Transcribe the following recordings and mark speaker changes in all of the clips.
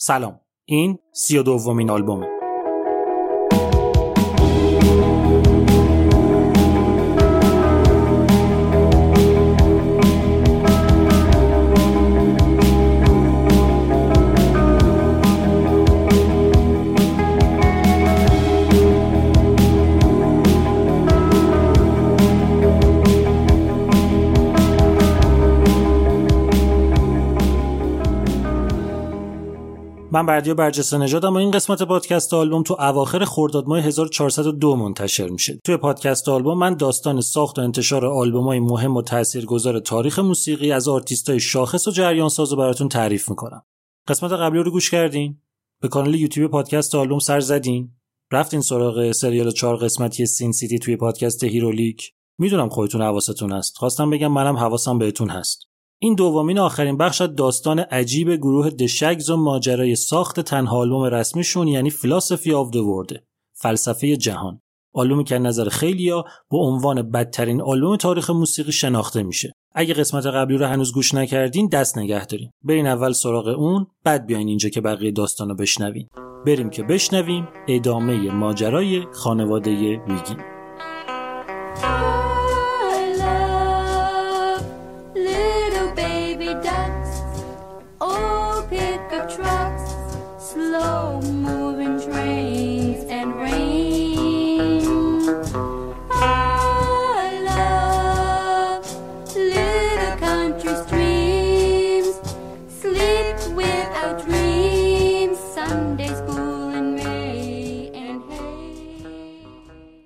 Speaker 1: سلام. این سی و دومین آلبومه. من بردیا برجسته نژادم و این قسمت پادکست آلبوم تو اواخر خرداد ماه 1402 منتشر میشه. توی پادکست آلبوم من داستان ساخت و انتشار آلبومای مهم و تاثیرگذار تاریخ موسیقی از آرتیستای شاخص و جریان ساز براتون تعریف می‌کنم. قسمت قبلی رو گوش کردین؟ به کانال یوتیوب پادکست آلبوم سر زدین؟ رفتین سراغ سریال چهار قسمتی Sin City توی پادکست هیرولیک؟ می‌دونم خودتون حواستون هست. خواستم بگم منم حواسم بهتون هست. این دومین آخرین بخش داستان عجیب گروه دشگز و ماجرای ساخت تنها آلبوم رسمیشون یعنی فلاسفی آف ورده فلسفه جهان. آلبومی که نظر خیلیا به عنوان بدترین آلبوم تاریخ موسیقی شناخته میشه. اگه قسمت قبلی رو هنوز گوش نکردین دست نگه دارین. برین اول سراغ اون بعد بیاین اینجا که بقیه داستان رو بشنوین. بریم که بشنویم ادامه ماجرای خانواده ویگین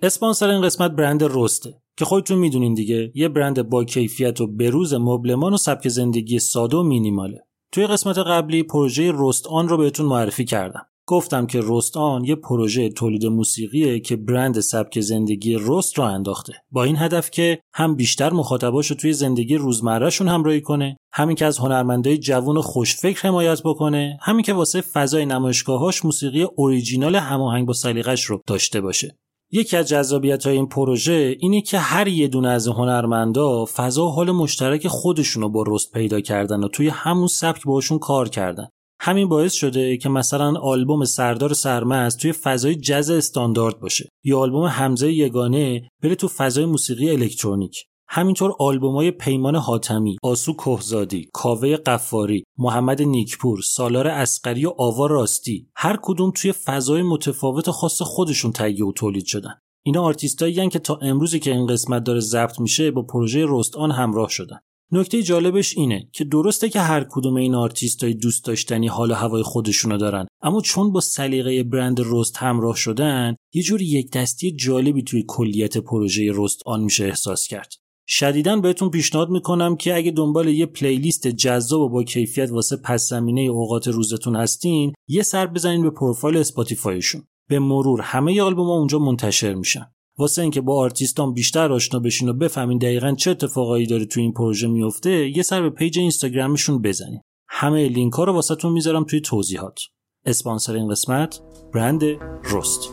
Speaker 1: اسپانسر این قسمت برند رسته که خودتون می‌دونین دیگه یه برند با کیفیت و بروز مبلمان و سبک زندگی ساده و مینیماله. توی قسمت قبلی پروژه رست آن رو بهتون معرفی کردم. گفتم که رست آن یه پروژه تولید موسیقیه که برند سبک زندگی رست را انداخته. با این هدف که هم بیشتر مخاطباش رو توی زندگی روزمرهشون همراهی کنه همین که از هنرمندای جوون و خوشفکر حمایت بکنه همین که واسه فضای نمایشگاهاش موسیقی اوریجینال هماهنگ با سلیقش رو داشته باشه. یکی از جذابیت های این پروژه اینه که هر یه دونه از هنرمندا فضا و حال مشترک خودشونو با رست پیدا کردن و توی همون سبک باشون کار کردن. همین باعث شده که مثلا آلبوم سردار سرمز توی فضای جز استاندارد باشه یا آلبوم حمزه یگانه بره تو فضای موسیقی الکترونیک. همینطور های پیمان حاتمی، آسو کهزادی، کاوه قفاری، محمد نیکپور، سالار اسقری و آوا راستی هر کدوم توی فضای متفاوت خاص خودشون تهیه و تولید شدن. اینا آرتیستایی که تا امروزی که این قسمت داره ضبط میشه با پروژه رست آن همراه شدن. نکته جالبش اینه که درسته که هر کدوم این آرتیستای دوست داشتنی حال و هوای خودشونو دارن اما چون با سلیقه برند رست همراه شدن یه جوری یک دستی جالبی توی کلیت پروژه رست آن میشه احساس کرد شدیدا بهتون پیشنهاد می‌کنم که اگه دنبال یه playlist جذاب و با کیفیت واسه پس زمینه اوقات روزتون هستین یه سر بزنین به پروفایل Spotify شون. به مرور همه آلبوم ها اونجا منتشر میشن. واسه اینکه با آرتیستاش بیشتر آشنا بشین و بفهمین دقیقا چه اتفاقایی داره تو این پروژه میفته یه سر به page اینستاگرامشون بزنین. همه لینک ها رو واسهتون می‌ذارم توی توضیحات. اسپانسر این قسمت برند رست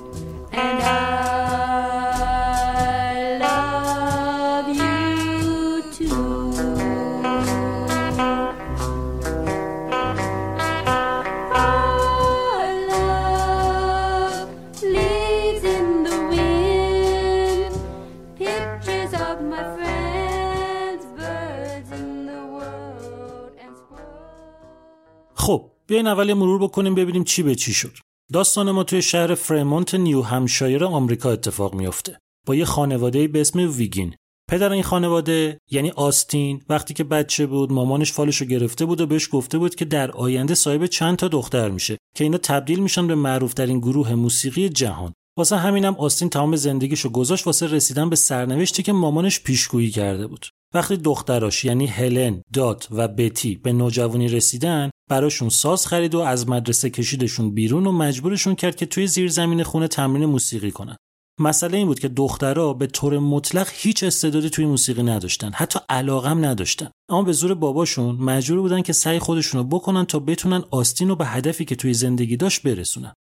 Speaker 1: بیاین اول مرور بکنیم ببینیم چی به چی شد. داستان ما توی شهر فرمونت نیو همشایر آمریکا اتفاق میافته. با یه خانواده به اسم ویگین. پدر این خانواده یعنی آستین وقتی که بچه بود مامانش فالشو گرفته بود و بهش گفته بود که در آینده صاحب چند تا دختر میشه که اینا تبدیل میشن به معروفترین گروه موسیقی جهان. واسه همینم آستین تمام زندگیشو گذاشت واسه رسیدن به سرنوشتی که مامانش پیشگویی کرده بود. وقتی دختراش یعنی هلن، دات و بتی به نوجوانی رسیدن براشون ساز خرید و از مدرسه کشیدشون بیرون و مجبورشون کرد که توی زیر زمین خونه تمرین موسیقی کنن. مسئله این بود که دخترها به طور مطلق هیچ استعدادی توی موسیقی نداشتن حتی علاقم نداشتن اما به زور باباشون مجبور بودن که سعی خودشونو بکنن تا بتونن آستین رو به هدفی که توی زندگی داشت برسونن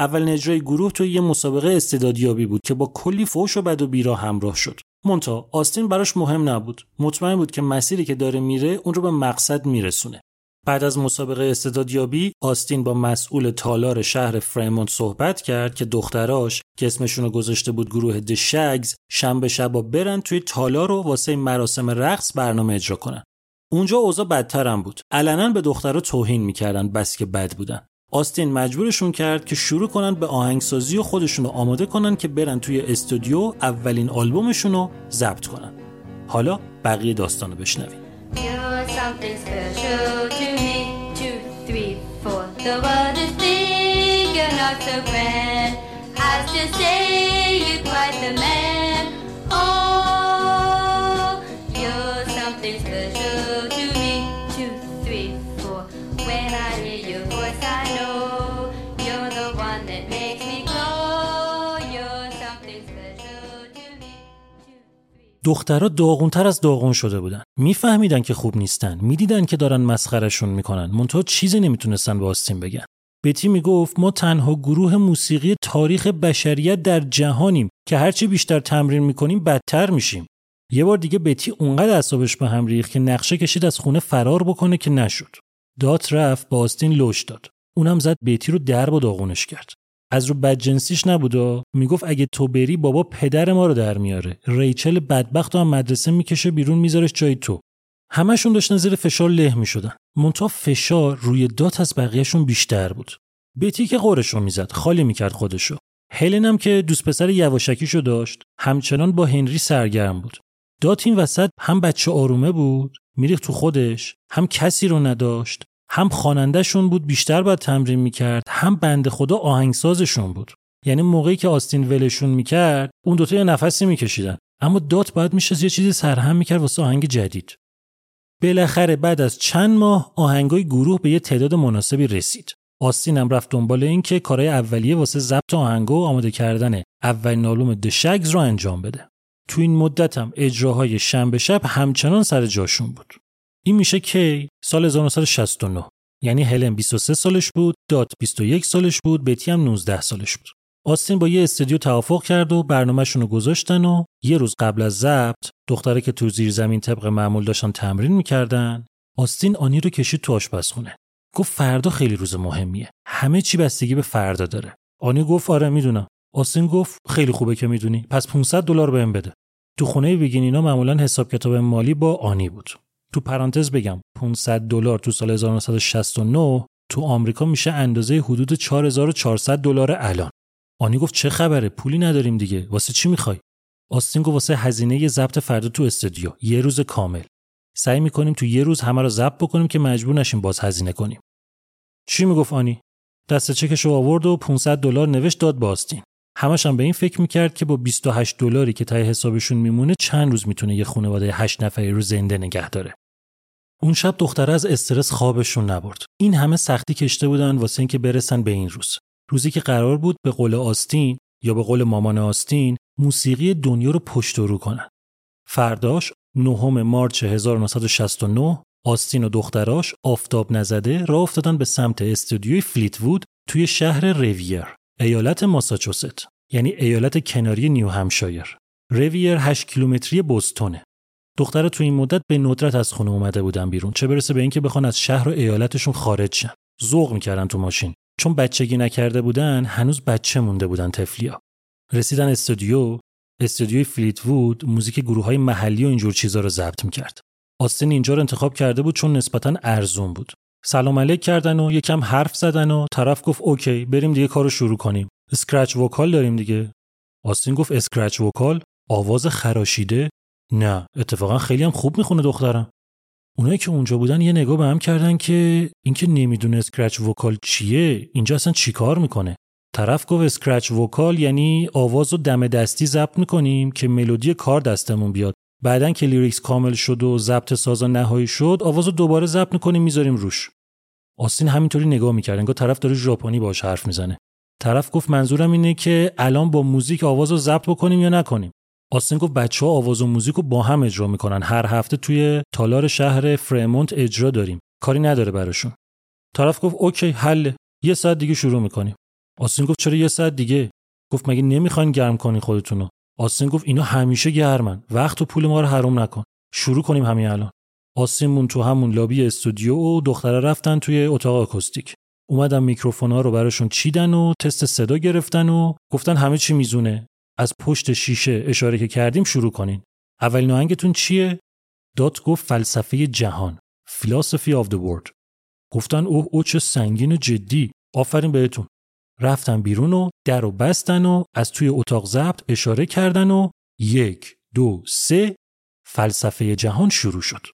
Speaker 1: اول اجرای گروه توی یه مسابقه استعدادیابی بود که با کلی فوش و بد و بیرا همراه شد. مونتا آستین براش مهم نبود. مطمئن بود که مسیری که داره میره اون رو به مقصد میرسونه. بعد از مسابقه استعدادیابی آستین با مسئول تالار شهر فریمونت صحبت کرد که دختراش که اسمشون رو گذاشته بود گروه دشگز شنبه شبا برن توی تالار و واسه مراسم رقص برنامه اجرا کنن. اونجا اوضاع بدتر هم بود. علنا به دخترها توهین می‌کردن بس که بد بودن. آستین مجبورشون کرد که شروع کنن به آهنگسازی و خودشون رو آماده کنن که برن توی استودیو اولین آلبومشون رو ضبط کنن. حالا بقیه داستان رو بشنویم دخترها داغونتر از داغون شده بودن. میفهمیدن که خوب نیستن. می‌دیدن که دارن مسخرشون می‌کنن. منتها چیزی نمی‌تونستن به آستین بگن. بتی می‌گفت ما تنها گروه موسیقی تاریخ بشریت در جهانیم که هرچی بیشتر تمرین می‌کنیم بدتر میشیم. یه بار دیگه بتی اونقدر اعصابش به هم ریخت که نقشه کشید از خونه فرار بکنه که نشد. دات رفت با آستین لوش داد. اونم زد بیتی رو درب و داغونش کرد. از رو بدجنسیش نبود و می‌گفت اگه تو بری بابا پدر ما رو در میاره. ریچل بدبخت هم مدرسه می‌کشه بیرون میذارش جای تو. همشون داشتن زیر فشار له می‌شدن. منتها فشار روی دات از بقیهشون بیشتر بود. بتی که غرش رو می‌زد خالی می‌کرد خودشو. هلن هم که دوست پسر یواشکیشو داشت همچنان با هنری سرگرم بود. دات این وسط هم بچه آرومه بود میریخت تو خودش هم کسی رو نداشت. هم خوانندهشون بود بیشتر باید تمرین می‌کرد هم بنده خدا آهنگسازشون بود. یعنی موقعی که آستین ولشون می‌کرد اون دوتا یه نفسی میکشیدن. اما دات باید می‌شست یه چیزی سرهم می‌کرد واسه آهنگ جدید. بالاخره بعد از چند ماه آهنگای گروه به یه تعداد مناسبی رسید. آستین هم رفت دنبال این که کارهای اولیه واسه ضبط آهنگا و آماده کردن اولین آلبوم دشگز رو انجام بده. تو این مدت هم اجراهای شنبه شب همچنان سر جاشون بود. این میشه کی سال 1969 یعنی هلن 23 سالش بود دات 21 سالش بود بتی هم 19 سالش بود. آستین با یه استودیو توافق کرد و برنامهشون رو گذاشتن و یه روز قبل از ضبط دختره که تو زیر زمین طبق معمول داشتن تمرین می‌کردن آستین آنی رو کشید تو آشپزخونه. گفت فردا خیلی روز مهمیه. همه چی بستگی به فردا داره. آنی گفت آره می‌دونم. آستین گفت خیلی خوبه که می‌دونی. پس 500 دلار بهم بده. تو خونه ویگینینا معمولا حساب کتاب مالی با آنی بود. تو پرانتز بگم 500 دلار تو سال 1969 تو آمریکا میشه اندازه حدود 4400 دلار الان. آنی گفت چه خبره پولی نداریم دیگه واسه چی می‌خوای؟ آستین گفت واسه هزینه ضبط فردا تو استودیو یه روز کامل. سعی می‌کنیم تو یه روز همه رو ضبط بکنیم که مجبور نشیم باز هزینه کنیم. چی می‌گفت آنی؟ دست چکش رو آورد و 500 دلار نوشت داد به آستین. همش هم به این فکر می‌کرد که با 28 دلاری که تای حسابشون میمونه چند روز می‌تونه یه خانواده 8 نفری رو زنده نگه داره. اون شب دختره از استرس خوابشون نبرد. این همه سختی کشته بودن واسه اینکه برسن به این روز. روزی که قرار بود به قول آستین یا به قول مامان آستین موسیقی دنیا رو پشت و رو کنن. فرداش نهم مارچ 1969 آستین و دختراش آفتاب نزده راه افتادن به سمت استودیوی Fleetwood توی شهر ریویر ایالت ماساچوست یعنی ایالت کناری نیو همشایر ریویر 8 کیلومتری بوستونه دخترا تو این مدت به ندرت از خونه اومده بودن بیرون. چه برسه به اینکه بخوان از شهر و ایالتشون خارج شن. ذوق می‌کردن تو ماشین. چون بچگی نکرده بودن هنوز بچه مونده بودن طفلیا. رسیدن استودیو استودیوی Fleetwood موزیک گروه های محلی و اینجور چیزا رو ضبط می‌کرد. آستین اینجا رو انتخاب کرده بود چون نسبتا ارزون بود. سلام علیک کردن و یکم حرف زدن و طرف گفت okay بریم دیگه کارو شروع کنیم. scratch vocal داریم دیگه. آستین گفت scratch vocal آواز خراشیده نه اتفاقا خیلی هم خوب می‌خونه دخترم. اونایی که اونجا بودن یه نگاه به هم کردن که این که نمی‌دونه scratch vocal چیه اینجا اصلا چیکار می‌کنه؟ طرف گفت scratch vocal یعنی آواز رو دم دستی ضبط می‌کنیم که ملودی کار دستمون بیاد. بعدا که lyrics کامل شد و ضبط سازا نهایی شد آواز رو دوباره ضبط می‌کنیم می‌ذاریم روش. آستین همینطوری نگاه می‌کرد انگار طرف داره ژاپنی باش حرف می‌زنه. طرف گفت منظورم اینه که الان با موزیک آواز رو ضبط بکنیم یا نکنیم. آستین گفت بچه ها آواز و موزیک رو با هم اجرا می‌کنن. هر هفته توی تالار شهر فرمونت اجرا داریم. کاری نداره براشون. طرف گفت اوکی حل. یه ساعت دیگه شروع می‌کنیم. آستین گفت چرا یه ساعت دیگه؟ گفت مگه نمی‌خواین گرم کنین خودتونو؟ آستین گفت اینا همیشه گرمن. وقت و پول ما رو حروم نکن. شروع کنیم همین الان. آستین مون تو همون لابی استودیو و دختره رفتن توی اتاق آکوستیک. اومدن میکروفونا رو براشون چیدن و تست صدا گرفتن و گفتن همه چی میزونه از پشت شیشه اشاره که کردیم شروع کنین. اولین آهنگتون چیه؟ دات گفت فلسفه جهان philosophy of the world. گفتن اوه او چه سنگین و جدی. آفرین بهتون. رفتن بیرون و در و بستن و از توی اتاق ضبط اشاره کردن و یک دو سه فلسفه جهان شروع شد.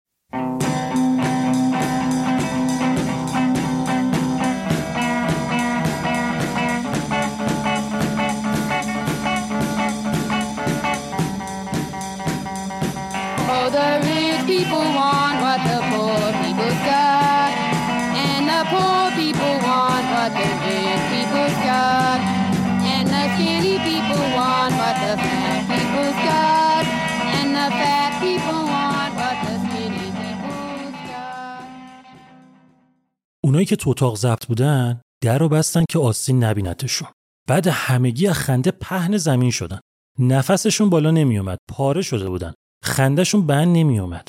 Speaker 1: اونایی که تو اتاق ضبط بودن در رو بستن که آستین نبینتشون. بعد همگی از خنده پهن زمین شدن. نفسشون بالا نمیومد پاره شده بودن. خندهشون بند نمیومد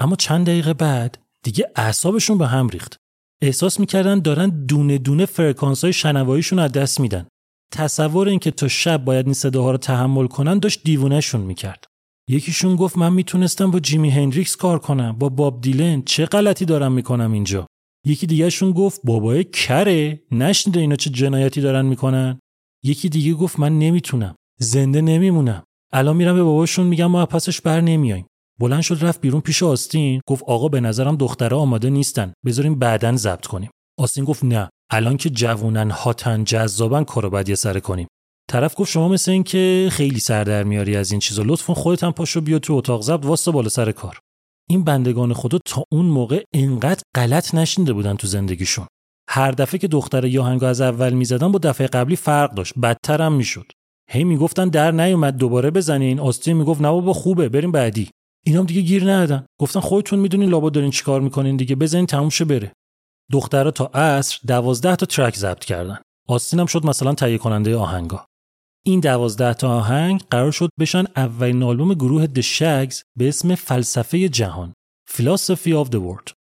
Speaker 1: اما چند دقیقه بعد دیگه اعصابشون به هم ریخت. احساس می‌کردن دارن دونه دونه فرکانس های شنواییشون از دست میدن. تصور اینکه تا شب باید این صداها رو تحمل کنن داشت دیوونهشون می‌کرد. یکیشون گفت من می‌تونستم با جیمی هندریکس کار کنم با باب دیلن چه غلطی دارم می‌کنم اینجا؟ یکی دیگهشون گفت بابای کره نشنیده اینا چه جنایتی دارن می‌کنن؟ یکی دیگه گفت من نمی‌تونم زنده نمیمونم. الان میرم به باباشون میگم ما پسش بر نمیایم بلند شد رفت بیرون پیش آستین گفت آقا به نظرم دخترها آماده نیستن بذاریم بعدن ضبط کنیم. آستین گفت نه الان که جوونن هاتن جذابن کارو بعد یه سره کنیم. طرف گفت شما مثل این که خیلی سر در میاری از این چیزا لطفا خودت هم پاشو بیا تو اتاق ضبط واسه بالا سر کار. این بندگان خدا تا اون موقع انقدر غلط نشینده بودن تو زندگیشون. هر دفعه که دختر یاهنگو از اول می‌زدن با دفعه قبلی فرق داشت. بدتر هم می‌شد. هی می‌گفتن در نیومد دوباره بزنین آستین می‌گفت نه بابا خوبه بریم بعدی. اینام دیگه گیر ندادن. گفتن خودتون می‌دونین لابا دارین چیکار می‌کنین دیگه. بزنین تموم شه بره. دخترها تا عصر دوازده تا ترک ضبط کردن. آستین هم شد مثلا تهیه کننده آهنگا. این دوازده تا آهنگ قرار شد بشن اولین آلبوم گروه Shags به اسم فلسفه جهان Philosophy of the World.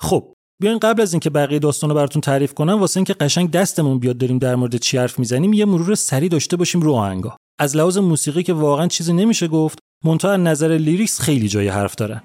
Speaker 1: خب بیاین قبل از اینکه بقیه داستان رو براتون تعریف کنم واسه اینکه قشنگ دستمون بیاد داریم در مورد چی حرف می‌زنیم یه مرور سری داشته باشیم رو آهنگا. از لحاظ موسیقی که واقعا چیزی نمیشه گفت منتها از نظر لیریکس خیلی جای حرف داره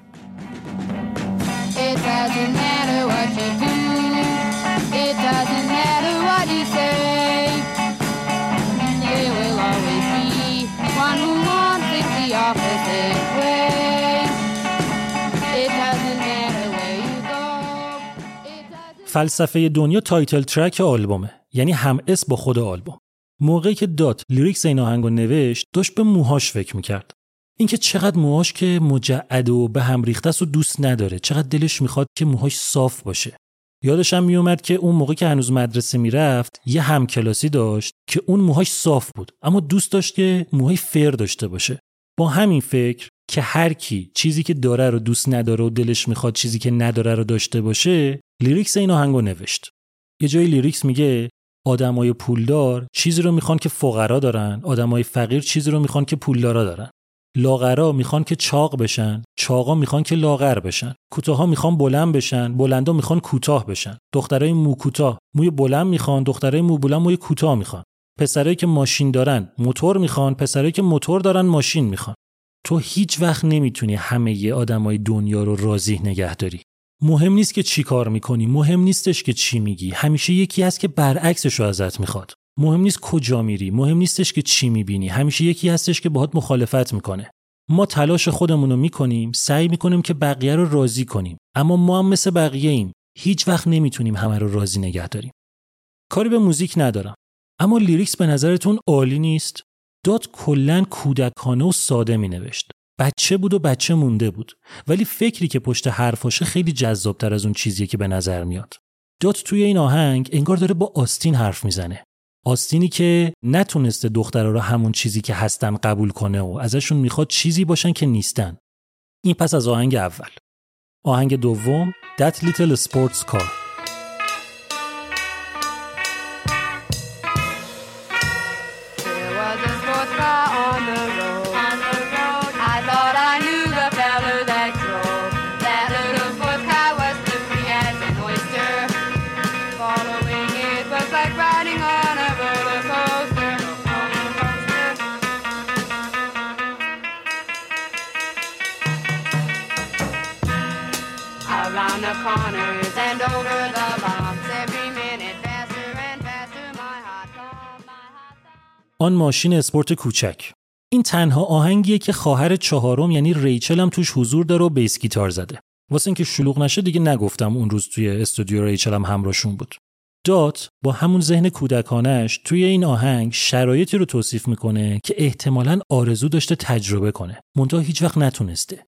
Speaker 1: فلسفه دنیا title track آلبومه. یعنی هم اسم با خود آلبوم. موقعی که دات lyrics این آهنگو نوشت داشت به موهاش فکر می‌کرد. اینکه چقدر موهاش که مجعد و به هم ریخته و دوست نداره چقدر دلش می‌خواد که موهاش صاف باشه. یادش هم میومد که اون موقع که هنوز مدرسه می‌رفت یه همکلاسی داشت که اون موهاش صاف بود اما دوست داشت که موهای فر داشته باشه. با همین فکر که هر کی چیزی که داره رو دوست نداره و دلش می‌خواد چیزی که نداره رو داشته باشه lyrics این آهنگو نوشت. یه جای لیریکس میگه آدمای پولدار چیزی رو می‌خوان که فقرا دارن آدمای فقیر چیزی رو می‌خوان که پولدارا دارن. لاغرا می‌خوان که چاق بشن چاقا می‌خوان که لاغر بشن. کوتاها می‌خوان بلند بشن بلندا می‌خوان کوتاه بشن. دخترای مو کوتاه موی بلند می‌خوان دخترای مو بلند موی کوتاه می‌خوان. پسرایی که ماشین دارن موتور می‌خوان پسرایی که موتور دارن ماشین می‌خوان. تو هیچ وقت نمی‌تونی همه ی آدمای دنیا رو راضی نگه داری. مهم نیست که چی کار می‌کنی مهم نیستش که چی میگی. همیشه یکی هست که برعکسش رو ازت می‌خواد. مهم نیست کجا میری مهم نیستش که چی می‌بینی. همیشه یکی هستش که باهات مخالفت می‌کنه. ما تلاش خودمون رو می‌کنیم سعی می‌کنیم که بقیه رو راضی کنیم. اما ما هم مثل بقیه ایم. هیچ وقت نمی‌تونیم همه رو راضی نگه داریم. کاری به موزیک ندارم. اما لیریکس به نظرتون عالی نیست؟ داد کلا کودکانه و ساده مینوشت. بچه بود و بچه مونده بود. ولی فکری که پشت حرفاشه خیلی جذابتر از اون چیزیه که به نظر میاد. دات توی این آهنگ انگار داره با آستین حرف می‌زنه. آستینی که نتونسته دخترها رو همون چیزی که هستن قبول کنه و ازشون می‌خواد چیزی باشن که نیستن. این پس از آهنگ اول. آهنگ دوم That Little Sports Car. آن ماشین اسپورت کوچک. این تنها آهنگیه که خواهر چهارم یعنی ریچل هم توش حضور داره و bass guitar زده. واسه اینکه شلوغ نشه دیگه نگفتم اون روز توی استودیو ریچل هم همراهشون بود. دات با همون ذهن کودکانش توی این آهنگ شرایطی رو توصیف می‌کنه که احتمالاً آرزو داشته تجربه کنه. منتها هیچ وقت نتونسته.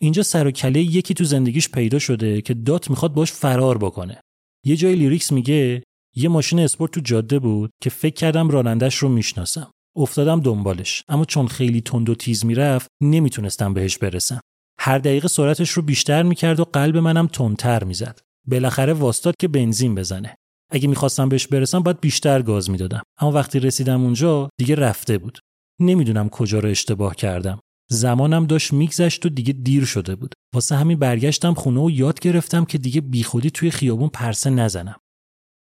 Speaker 1: اینجا سر و کله یکی تو زندگیش پیدا شده که دات می‌خواد باش فرار بکنه. یه جای لیریکس میگه یه ماشین اسپورت تو جاده بود که فکر کردم رانندش رو می‌شناسم. افتادم دنبالش اما چون خیلی تند و تیز می‌رفت نمی‌تونستم بهش برسم. هر دقیقه سرعتش رو بیشتر می‌کرد و قلب منم تندتر می‌زد. بالاخره واستاد که بنزین بزنه. اگه می‌خواستم بهش برسم باید بیشتر گاز می‌دادم. اما وقتی رسیدم اونجا دیگه رفته بود. نمی‌دونم کجا رو اشتباه کردم. زمانم داشت میگذشت و دیگه دیر شده بود. واسه همین برگشتم خونه و یاد گرفتم که دیگه بیخودی توی خیابون پرسه نزنم.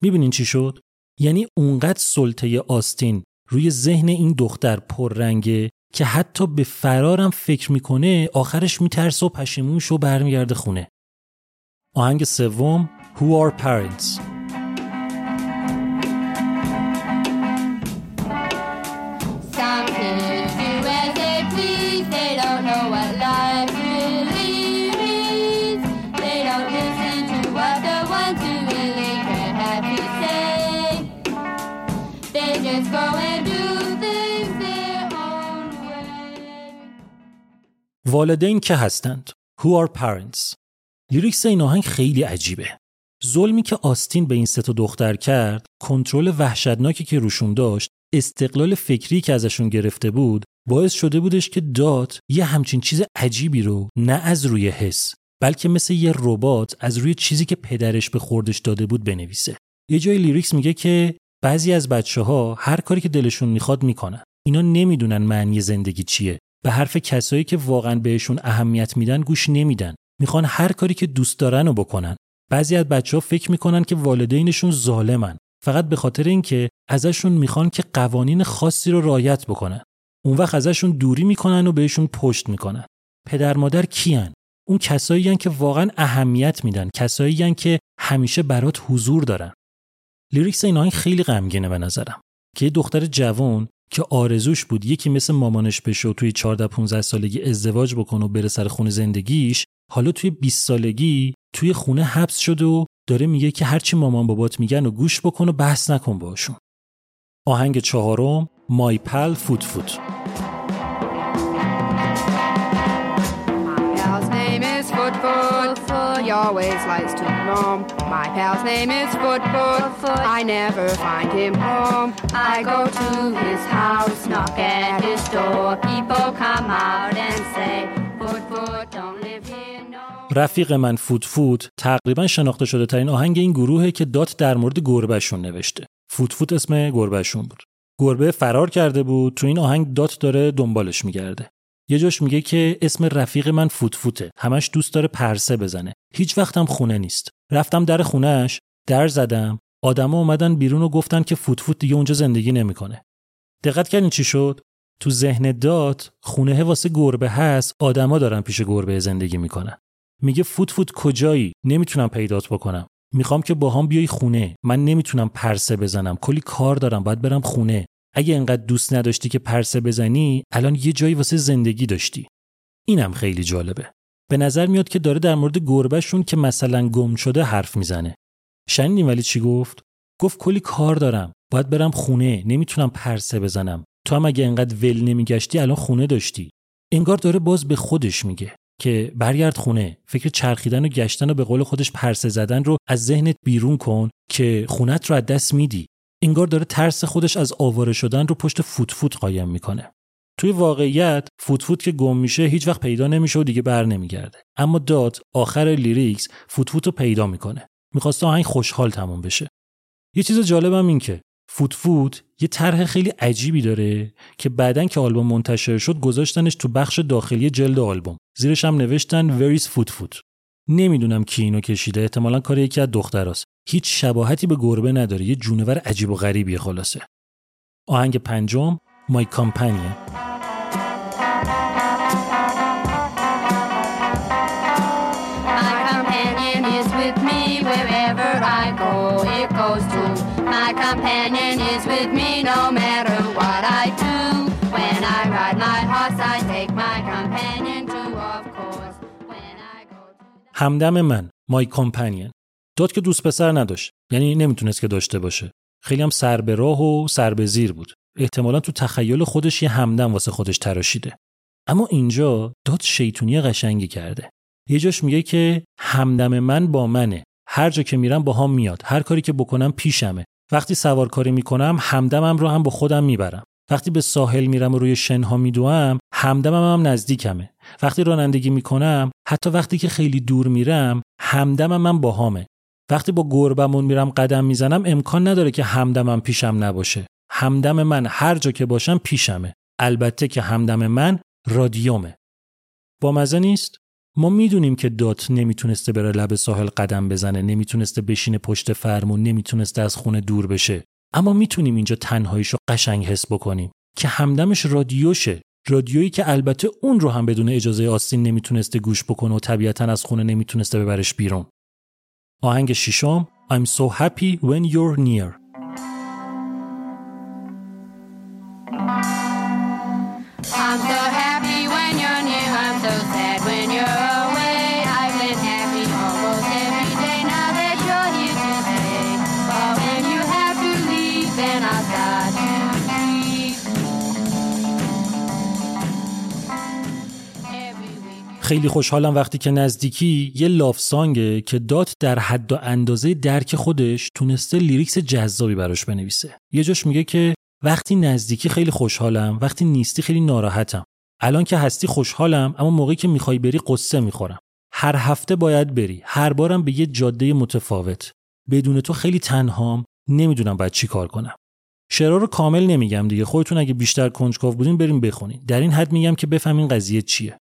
Speaker 1: می‌بینین چی شد؟ یعنی اونقدر سلطه آستین روی ذهن این دختر پررنگه که حتی به فرارم فکر می‌کنه آخرش میترسه و پشیمونش و برمیگرده خونه. آهنگ سوم Who Are Parents.
Speaker 2: They don't listen to what the ones who just go do things their own way.
Speaker 1: والدین که هستند. Who are parents? لیریکس این آهنگ خیلی عجیبه. ظلمی که آستین به این سه تا دختر کرد کنترل وحشتناکی که روشون داشت استقلال فکری که ازشون گرفته بود باعث شده بودش که دات یه همچین چیز عجیبی رو نه از روی حس بلکه مثل یه ربات از روی چیزی که پدرش به خوردش داده بود بنویسه. یه جای لیریکس میگه که بعضی از بچه ها هر کاری که دلشون می‌خواد می‌کنن. اینا نمی‌دونن معنی زندگی چیه. به حرف کسایی که واقعا بهشون اهمیت میدن گوش نمیدن. می‌خوان هر کاری که دوست دارن رو بکنن. بعضی از بچه ها فکر می‌کنن که والدینشون ظالمن. فقط به خاطر اینکه ازشون می‌خوان که قوانین خاصی رو رعایت بکنن. اون وقت ازشون دوری می‌کنن و بهشون پشت می‌کنن. پدر مادر کیان؟ اون کسایی که واقعا اهمیت میدن. کسایی که همیشه برات حضور دارن. لیریکس این خیلی غمگینه به نظرم. که یه دختر جوان که آرزوش بود یکی مثل مامانش بشه و توی 14 15 سالگی ازدواج بکنه و بره سر خونه زندگیش حالا توی 20 سالگی توی خونه حبس شده و داره میگه که هرچی مامان بابات میگن و گوش بکن و بحث نکن باشون آهنگ چهارم مای پل فوت فوت.
Speaker 2: Your always likes to roam. My pal's name is Foot Foot. I never find him home. I go to his house, knock at his door. People come out and say, Foot Foot, don't live here. No.
Speaker 1: رفیق من فوت فوت تقریبا شناخته شده ترین آهنگ این گروهه که دات در مورد گربهشون نوشته. فوت فوت اسم گربهشون بود. گربه فرار کرده بود تو این آهنگ دات داره دنبالش میگرده. یه جاش میگه که اسم رفیق من فوت فوته. همش دوست داره پرسه بزنه. هیچ وقتم خونه نیست. رفتم در خونهش، در زدم. آدما اومدن بیرون و گفتن که فوت فوت دیگه اونجا زندگی نمی‌کنه. دقت کردین چی شد؟ تو ذهن دات خونه واسه گربه هست آدما دارن پیش گربه زندگی می‌کنن میگه فوت فوت کجایی نمی‌تونم پیدات بکنم می‌خوام که باهام بیای خونه من نمی‌تونم پرسه بزنم کلی کار دارم باید برم خونه اگه انقدر دوست نداشتی که پرسه بزنی الان یه جایی واسه زندگی داشتی. اینم خیلی جالبه. به نظر میاد که داره در مورد گربهشون که مثلا گم شده حرف می‌زنه. شنیدین ولی چی گفت؟ گفت کلی کار دارم. باید برم خونه نمی‌تونم پرسه بزنم. تو هم اگه انقدر ول نمیگشتی الان خونه داشتی. انگار داره باز به خودش میگه که برگرد خونه فکر چرخیدن و گشتن و به قول خودش پرسه زدن رو از ذهنت بیرون کن که خونت رو از دست میدی. انگار داره ترس خودش از آواره شدن رو پشت فوت فوت قایم می‌کنه. توی واقعیت فوت فوت که گم میشه هیچ وقت پیدا نمیشه و دیگه بر نمیگرده. اما داد آخر لیریکس فوت فوت رو پیدا می‌کنه. می‌خواسته آهنگ خوشحال تموم بشه. یه چیز جالبم این که فوت فوت یه طرح خیلی عجیبی داره که بعدن که آلبوم منتشر شد گذاشتنش تو بخش داخلی جلد آلبوم. زیرش هم نوشتن وریس فوت فوت؟ نمی‌دونم کی اینو کشیده احتمالا کار یکی از دختراست. هیچ شباهتی به گربه نداره یه جونور عجیب و غریبیه خلاصه آهنگ پنجم مای کامپنیه
Speaker 2: My companion is with me wherever I go. It goes to. My companion is with me no matter what I do. When I ride my horse, I take my companion too, of course. When I go to.
Speaker 1: همدم من مای کامپنین داد که دوست پسر نداشت. یعنی نمی‌تونست که داشته باشه. خیلی هم سر به راه و سر به زیر بود. احتمالا تو تخیل خودش یه همدم واسه خودش تراشیده. اما اینجا داد شیطونی قشنگی کرده. یه جاش میگه که همدم من با منه. هر جا که میرم باهام میاد. هر کاری که بکنم پیشمه. وقتی سوارکاری می‌کنم همدمم رو هم با خودم می‌برم. وقتی به ساحل میرم و روی شنها میدوم همدمم هم نزدیکمه. وقتی رانندگی می‌کنم حتی وقتی که خیلی دور میرم همدمم هم باهامه. وقتی با گربمون میرم قدم می‌زنم امکان نداره که همدمم پیشم نباشه. همدم من هر جا که باشم پیشمه. البته که همدم من رادیومه. با مزه نیست؟ ما می‌دونیم که دات نمی‌تونسته بره لب ساحل قدم بزنه نمی‌تونسته بشینه پشت فرمون نمی‌تونسته از خونه دور بشه. اما می‌تونیم اینجا تنهاییشو قشنگ حس بکنیم که همدمش رادیوشه. رادیویی که البته اون رو هم بدون اجازه آستین نمی‌تونسته گوش بکنه و طبیعتا از خونه نمی‌تونسته ببرش بیرون. آهنگ ششم I'm so happy when you're near خیلی خوشحالم وقتی که نزدیکی یه لاف سانگه که دات در حد و اندازه درک خودش تونسته لیریکس جذابی براش بنویسه. یه جاش میگه که وقتی نزدیکی خیلی خوشحالم وقتی نیستی خیلی ناراحتم. الان که هستی خوشحالم اما موقعی که می‌خوای بری قصه می‌خورم. هر هفته باید بری. هر بارم به یه جاده متفاوت. بدون تو خیلی تنهام نمی‌دونم باید چی کار کنم. شعرها رو کامل نمیگم دیگه. خودتون اگه بیشتر کنجکاو بودین بریم بخونین. در این حد میگم که بفهمین قضیه چیه.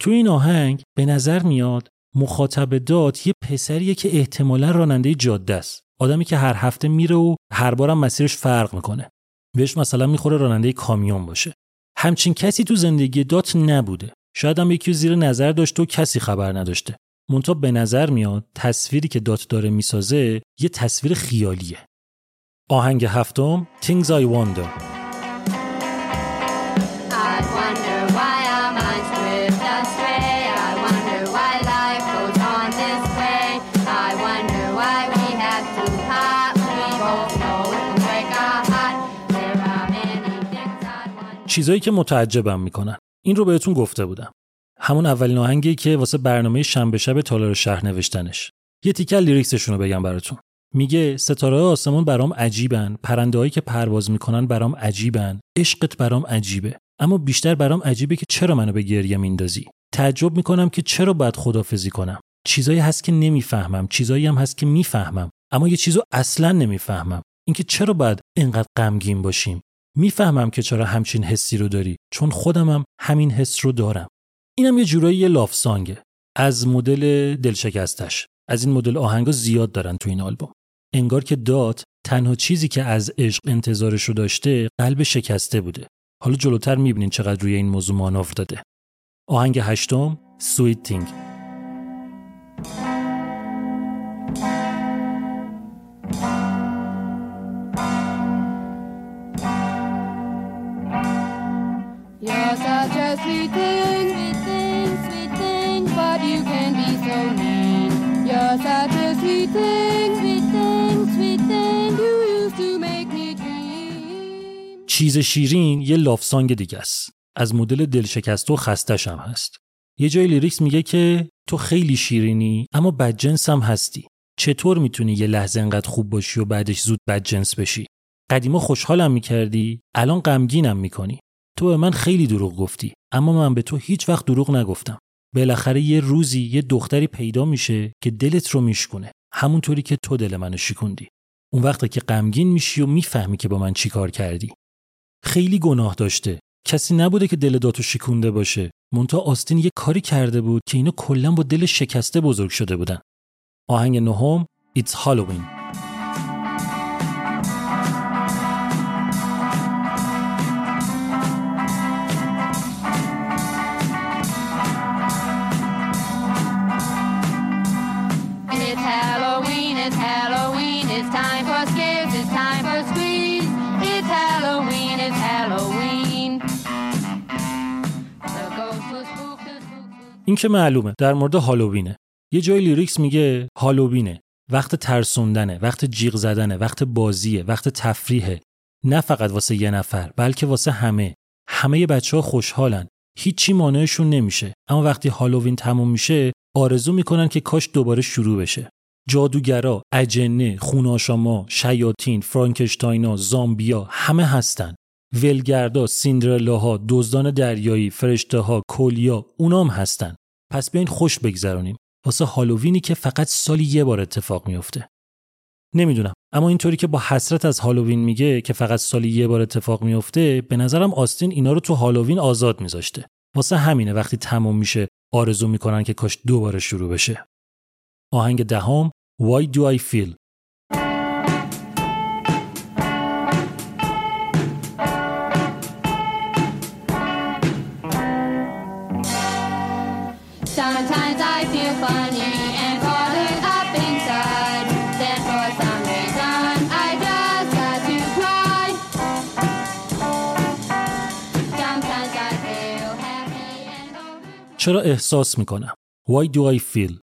Speaker 1: تو این آهنگ به نظر میاد مخاطب داد یه پسریه که احتمالا راننده جاده است. آدمی که هر هفته میره و هر بارم مسیرش فرق می‌کنه. بهش مثلا می‌خوره راننده کامیون باشه. همچین کسی تو زندگی دات نبوده. شاید هم یکی زیر نظر داشته و کسی خبر نداشته. منتها به نظر میاد تصویری که دات داره می‌سازه یه تصویر خیالیه. آهنگ هفتم Things I Wonder. چیزایی که متعجبم می‌کنن. این رو بهتون گفته بودم. همون اولین آهنگی که واسه برنامه شنبه شب تالار شهر نوشتنش. یه تیکل لیریکسشون رو بگم براتون. میگه ستاره آسمون برام عجیبن پرندههایی که پرواز می‌کنن برام عجیبن عشقت برام عجیبه. اما بیشتر برام عجیبه که چرا منو به گریه میندازی؟ تعجب می‌کنم که چرا باید خدافزی کنم. چیزایی هست که نمی‌فهمم چیزایی هم هست که می‌فهمم. اما یه چیزو اصلا نمی‌فهمم. اینکه چرا باید اینقدر غمگین باشیم؟ می‌فهمم که چرا همچین حسی رو داری چون خودمم همین حس رو دارم. اینم یه جورایی یه لاف سانگه از مدل دلشکستش. از این مدل آهنگا زیاد دارن تو این آلبوم. انگار که داد تنها چیزی که از عشق انتظارش رو داشته قلب شکسته بوده. حالا جلوتر می‌بینین چقدر روی این موضوع مانور داده آهنگ هشتم سویت تینگ
Speaker 2: sweet sweet sweet thing, but you can be so mean. A sweet sweet sweet you used to make me dream.
Speaker 1: چیز شیرین یه لاف سانگ دیگه است. از مدل دلشکسته و خستش هم هست. یه جای لیریکس میگه که تو خیلی شیرینی اما بدجنس هم هستی. چطور می‌تونی یه لحظه انقدر خوب باشی و بعدش زود بدجنس بشی؟ قدیما خوشحالم می‌کردی الان غمگینم می‌کنی. تو به من خیلی دروغ گفتی اما من به تو هیچ وقت دروغ نگفتم. بالاخره یه روزی یه دختری پیدا میشه که دلت رو میشکونه. همونطوری که تو دل منو شکوندی. اون وقت که غمگین میشی و می‌فهمی که با من چیکار کردی. خیلی گناه داشته. کسی نبوده که دل داتو شکونده باشه. مونتا آستین یه کاری کرده بود که اینا کلا با دل شکسته بزرگ شده بودن. آهنگ نهم It's Halloween. این که معلومه در مورد هالووینه. یه جای لیریکس میگه هالووینه. وقت ترسوندنه وقت جیغ زدنه وقت بازیه وقت تفریحه. نه فقط واسه یه نفر بلکه واسه همه. همه بچه ها خوشحالن. هیچی مانعشون نمیشه. اما وقتی هالووین تموم میشه آرزو می‌کنن که کاش دوباره شروع بشه. جادوگرا، اجنه، خوناشاما، شیاطین، فرانکشتاینا، زامبیا همه هستن. ولگردا، سیندرلاها، دزدان دریایی، فرشته ها، کولیا، اونام هستن. پس بیاین خوش بگذرونیم. واسه هالووینی که فقط سالی یه بار اتفاق میفته. نمی‌دونم اما اینطوری که با حسرت از هالووین میگه که فقط سالی یه بار اتفاق میفته به نظرم آستین اینا رو تو هالووین آزاد میذاشته واسه همینه وقتی تموم میشه آرزو می‌کنن که کاش دوباره شروع بشه آهنگ دهم Why do I feel چرا احساس می‌کنم؟ Why do I feel?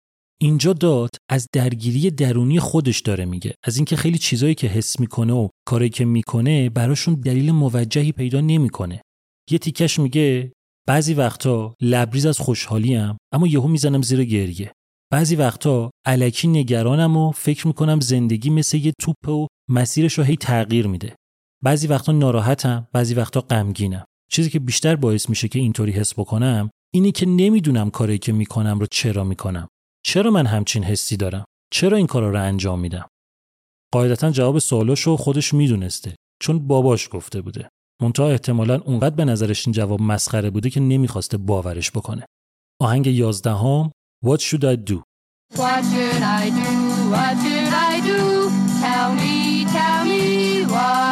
Speaker 1: اینجا داد از درگیری درونی خودش داره میگه. از اینکه خیلی چیزایی که حس می‌کنه و کاری که می‌کنه براشون دلیل موجهی پیدا نمی‌کنه. یه تیکش میگه بعضی وقتا لبریز از خوشحالیم اما یهو می‌زنم زیر گریه. بعضی وقتا علکی نگرانم و فکر می‌کنم زندگی مثل یه توپه و مسیرش رو هی تغییر میده. بعضی وقتا ناراحتم بعضی وقتا غمگینم. چیزی که بیشتر باعث میشه که اینطوری حس بکنم اینی که نمی‌دونم کاری که می‌کنم رو چرا می‌کنم. چرا من همچین حسی دارم؟ چرا این کارا رو انجام میدم؟ قاعدتا جواب سوالاشو خودش می‌دونسته چون باباش گفته بوده. منتها احتمالا اونقدر به نظرش این جواب مسخره بوده که نمی‌خواسته باورش بکنه. آهنگ یازدهم What should I do
Speaker 2: What should I do? What should I do? Tell me, tell me, what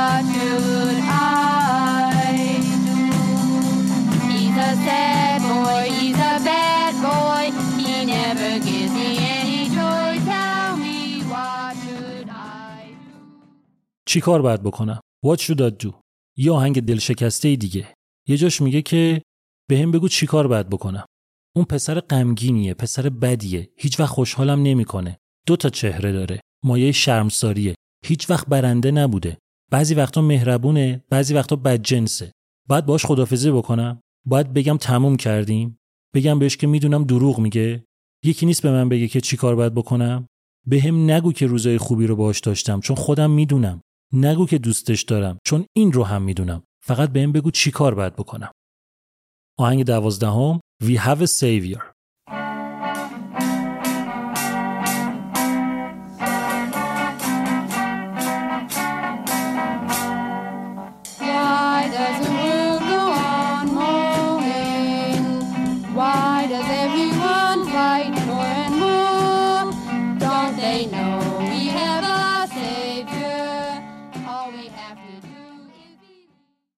Speaker 1: چی کار باید بکنم؟ What should I do? یه آهنگ دلشکسته دیگه. یه جاش میگه که به هم بگو چی کار باید بکنم. اون پسر غمگینیه پسر بدیه. هیچ وقت خوشحالم نمی‌کنه. دو تا چهره داره. مایه شرمساریه. هیچ وقت برنده نبوده. بعضی وقتا مهربونه بعضی وقتا بدجنسه. باید باش خدافزی بکنم. باید بگم تموم کردیم. بگم بهش که می‌دونم دروغ میگه. یکی نیست به من بگه که چی کار باید بکنم. به هم نگو که روزای خوبی رو باهاش داشتم چون خودم می‌دونم. نگو که دوستش دارم چون این رو هم می‌دونم. فقط بهم بگو چی کار باید بکنم. آهنگ دوازدهم We have a savior.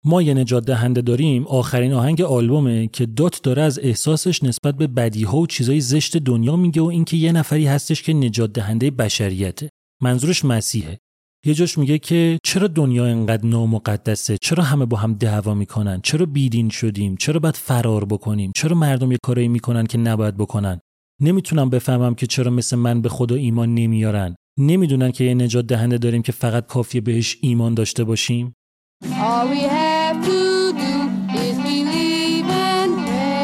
Speaker 1: ما یه نجات دهنده داریم آخرین آهنگ آلبومه که دات داره از احساسش نسبت به بدیها و چیزای زشت دنیا میگه و اینکه یه نفری هستش که نجات دهنده بشریته. منظورش مسیحه. یه جاش میگه که چرا دنیا انقدر نامقدسه؟ چرا همه با هم دعوا می‌کنن؟ چرا بیدین شدیم؟ چرا باید فرار بکنیم؟ چرا مردم یه کارایی می‌کنن که نباید بکنن؟ نمی‌تونم بفهمم که چرا مثل من به خدا ایمان نمیارن. نمی‌دونن که یه نجات دهنده داریم که فقط کافیه بهش ایمان داشته باشیم.
Speaker 2: All we have to do is believe and pray.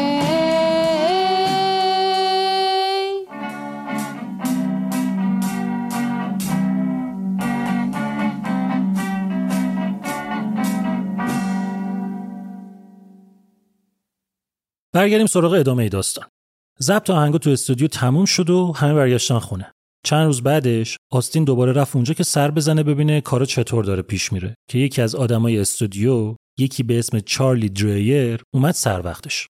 Speaker 1: برگردیم سراغ ادامه داستان ضبط آهنگا تو استودیو تموم شد و همه برگشتن خونه چند روز بعدش آستین دوباره رفت اونجا که سر بزنه ببینه کارا چطور داره پیش میره که یکی از آدمای استودیو یکی به اسم چارلی دریر اومد سر وقتش.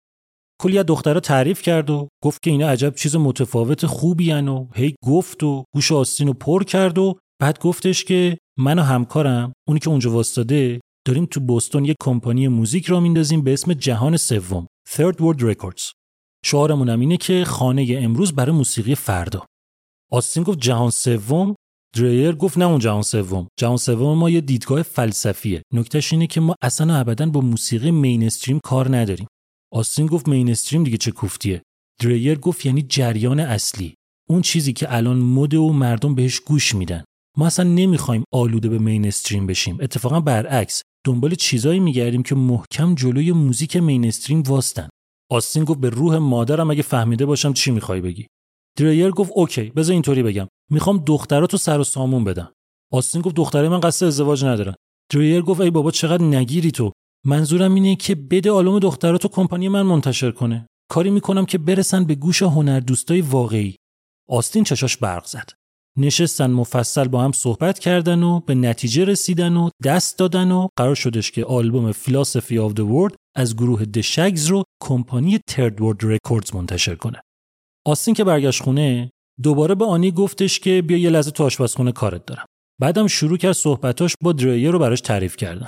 Speaker 1: کلی از دخترها تعریف کرد و گفت که اینا عجب چیز متفاوت خوبی و هی گفت و گوش آستین رو پر کرد و بعد گفتش که من و همکارم اونی که اونجا واسطاده داریم تو بوستون یک کمپانی موزیک را میندازیم به اسم جهان سوم Third World Records. شعارمون اینه که خانه امروز برای موسیقی فردا. آستین گفت جهان سوم دریر گفت نه اون جهان سوم. جهان سوم ما یه دیدگاه فلسفیه. نکتهش اینه که ما اصلا ابدا با موسیقی مینستریم کار نداریم. آستین گفت مینستریم دیگه چه کوفتیه. دریر گفت یعنی جریان اصلی. اون چیزی که الان مد و مردم بهش گوش میدن. ما اصلا نمی‌خوایم آلوده به مینستریم بشیم. اتفاقا برعکس. دنبال چیزایی میگردیم که محکم جلوی موزیک مینستریم واستن. آستین گفت به روح مادرم اگه فهمیده باشم چی می‌خوای بگی. دریر گفت اوکی بذار اینطوری بگم. می‌خوام دختراتو سر و سامون بدم. آستین گفت دختره من قصد ازدواج ندارن. دریر گفت ای بابا چقدر نگیری تو. منظورم اینه که بده آلبوم دختراتو کمپانی من منتشر کنه. کاری می‌کنم که برسن به گوش هنردوستای واقعی. آستین چشاش برق زد. نشستن مفصل با هم صحبت کردن و به نتیجه رسیدن و دست دادن و قرار شدش که آلبوم فلسفی آف World از گروه دشگز رو کمپانی ترد ورد رکوردز منتشر کنه. آستین که برگشت خونه دوباره به آنی گفتش که بیا یه لحظه تو آشپزخونه کارت دارم. بعدم شروع کرد صحبتاش با دریر رو براش تعریف کردن.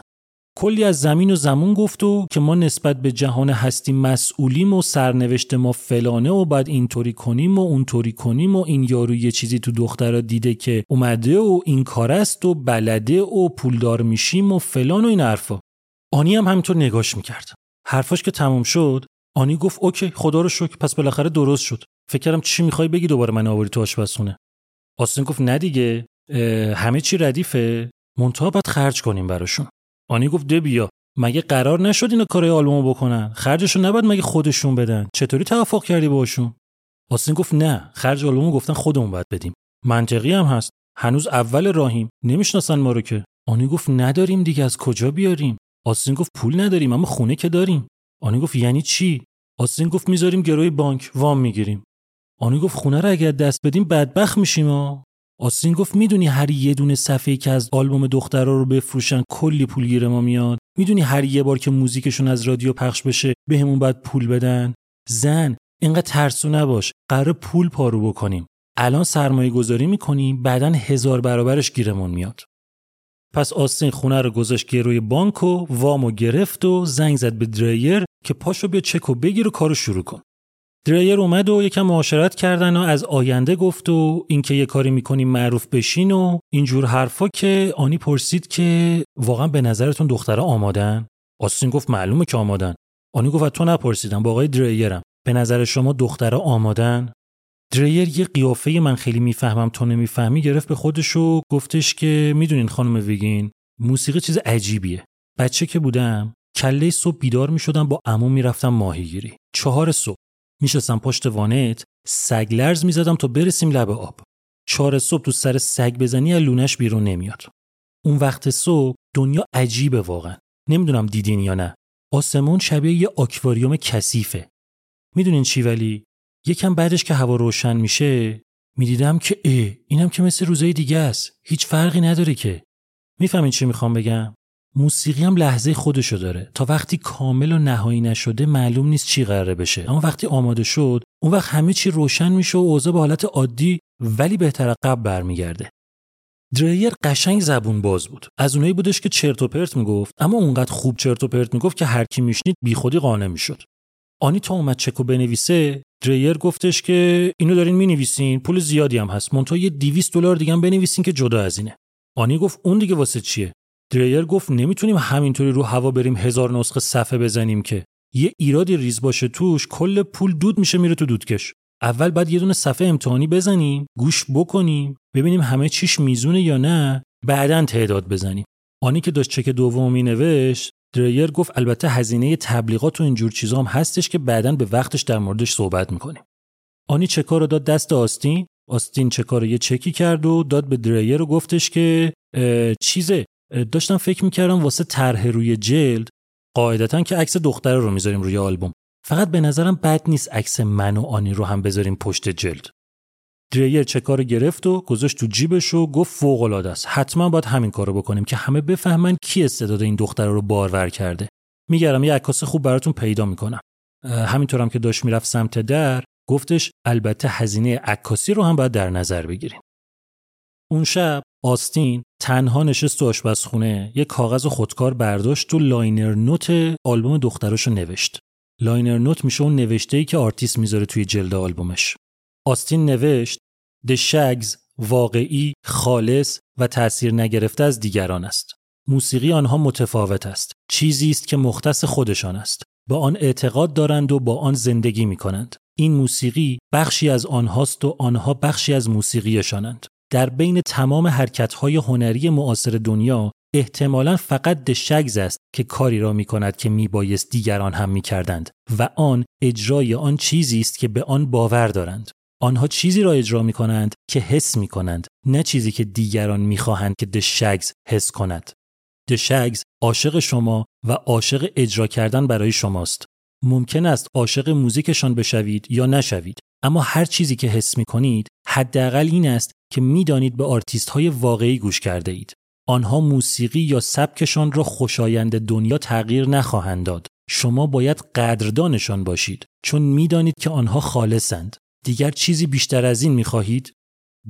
Speaker 1: کلی از زمین و زمون گفت و که ما نسبت به جهان هستی مسئولیم و سرنوشت ما فلانه و بعد اینطوری کنیم و اونطوری کنیم و این یارو یه چیزی تو دخترا دیده که اومده و این کار است و بلده و پولدار میشیم و فلان و این حرفا آنی هم همینطور نگاش می‌کرد حرفاش که تموم شد آنی گفت اوکی خدا رو شکر پس بالاخره درست شد. فکر کردم چی می‌خوای بگی دوباره من آوری تو آشپزخونه. آستین گفت نه دیگه همه چی ردیفه. منتها باید خرج کنیم براشون. آنی گفت ده بیا. مگه قرار نشد اینا کارای آلبومو بکنن؟ خرجشو نباید مگه خودشون بدن. چطوری توافق کردی باشون آستین گفت نه خرج آلبومو گفتن خودمون باید بدیم. منطقی هم هست. هنوز اول راهیم. نمی‌شناسن ما رو که. آنی گفت نداریم دیگه از کجا بیاریم؟ آستین گفت پول نداریم اما خونه که داریم. آنی گفت یعنی چی؟ آستین گفت می‌ذاریم گروی بانک وام می‌گیریم. آنی گفت خونه رو اگر دست بدیم بدبخت میشیم ها آستین گفت می‌دونی هر یه دونه صفحه که از آلبوم دخترا رو بفروشن کلی پول گیر ما میاد؟ می‌دونی هر یه بار که موزیکشون از رادیو پخش بشه بهمون باید پول بدن؟ زن اینقدر ترسو نباش. قرار پول پارو بکنیم. الان سرمایه گذاری می‌کنیم بعدا هزار برابرش گیرمون میاد. پس آستین خونه رو گذاشت گروی بانک و وامو گرفت و زنگ زد به دریر که پاشو بیا چک و بگیر و کارو شروع کن. دریر اومد و یکم معاشرت کردن و از آینده گفت و اینکه یه کاری می‌کنیم معروف بشین و اینجور حرفا که آنی پرسید که واقعا به نظرتون دخترها آمادن؟ آستین گفت معلومه که آمادن. آنی گفت تو نپرسیدم با آقای دریرم به نظر شما دخترها آمادن؟ دریر یه قیافه من خیلی می‌فهمم تو نمی‌فهمی گرفت به خودش و گفتش که می‌دونین خانم ویگین موسیقی چیز عجیبیه. بچه که بودم کله صبح بیدار می‌شدم با عمو می‌رفتم ماهیگیری. چهار صبح. میشستم پشت وانت سگ لرز می‌زدم تا برسیم لب آب. چهار صبح تو سر سگ بزنی از لونش بیرون نمیاد. اون وقت صبح دنیا عجیبه واقعا. نمی‌دونم دیدین یا نه. آسمون شبیه یه آکواریوم کثیفه. می‌دونین چی ولی؟ یکم بعدش که هوا روشن میشه می‌دیدم که اه اینم که مثل روزای دیگه است. هیچ فرقی نداره که. می‌فهمین چی می‌خوام بگم؟ موسیقی هم لحظه خودشو داره. تا وقتی کامل و نهایی نشده معلوم نیست چی قراره بشه. اما وقتی آماده شد اون وقت همه چی روشن میشه و اوضاع به حالت عادی ولی بهتر قبل برمیگرده. دریر قشنگ زبون باز بود. از اونایی بودش که چرت و پرت می‌گفت اما اونقدر خوب چرت و پرت می‌گفت که هر کی میشنید بیخودی قانع می‌شد. آنی تا اومد چکو بنویسه دریر گفتش که اینو دارین می‌نویسین پول زیادی هم هست. مونتا یه 200 دلار دیگه هم بنویسین که جدا از اینه. آنی گفت اون دیگه واسه چیه؟ دریر گفت نمی‌تونیم همینطوری رو هوا بریم هزار نسخه صفحه بزنیم که. یه ایرادی ریز باشه توش کل پول دود میشه میره تو دودکش. اول باید یه دونه صفحه امتحانی بزنیم گوش بکنیم ببینیم همه چیش میزونه یا نه بعدا تعداد بزنیم. آنی که داشت چک دومی نوشت دریر گفت البته هزینه تبلیغات و اینجور چیزا هم هستش که بعدا به وقتش در موردش صحبت می‌کنیم. آنی چکا رو داد دست آستین؟ آستین چکا رو یه چکی کرد و داد به دریر رو گفتش که چیزه. داشتم فکر می‌کردم واسه طرح روی جلد قاعدتا که عکس دختره رو می‌ذاریم روی آلبوم. فقط به نظرم بد نیست عکس من و آنی رو هم بذاریم پشت جلد. دریر چکا رو گرفت و گذاشت تو جیبش و گفت فوق العاده است حتما باید همین کارو بکنیم که همه بفهمن کی استعداد این دختره رو بارور کرده میگرم یه عکاس خوب براتون پیدا می‌کنم همینطورم که داشت می‌رفت سمت در گفتش البته هزینه عکاسی رو هم باید در نظر بگیریم اون شب آستین تنها نشست تو آشپزخونه یه کاغذ خودکار برداشت و لاینر نوت آلبوم دختراشو نوشت. لاینر نوت میشه اون نوشته ای که آرتیست می‌ذاره توی جلد آلبومش. آستین نوشت د شگز واقعی، خالص و تأثیر نگرفته از دیگران است. موسیقی آنها متفاوت است. چیزی است که مختص خودشان است. با آن اعتقاد دارند و با آن زندگی می کنند. این موسیقی بخشی از آنهاست و آنها بخشی از موسیقیشانند. در بین تمام حرکت‌های هنری معاصر دنیا احتمالا فقط دشگز است که کاری را می کند که می بایست دیگران هم می کردند و آن اجرای آن چیزی است که به آن باور دارند. آنها چیزی را اجرا می کنند که حس می کنند نه چیزی که دیگران می خواهند که دشگز حس کند. دشگز عاشق شما و عاشق اجرا کردن برای شماست. ممکن است عاشق موزیکشان بشوید یا نشوید اما هر چیزی که حس می کنید حداقل این است که می‌دانید به آرتیست های واقعی گوش کرده اید. آنها موسیقی یا سبکشان را خوشایند دنیا تغییر نخواهند داد. شما باید قدردانشان باشید چون می‌دانید که آنها خالصند. دیگر چیزی بیشتر از این می‌خواهید؟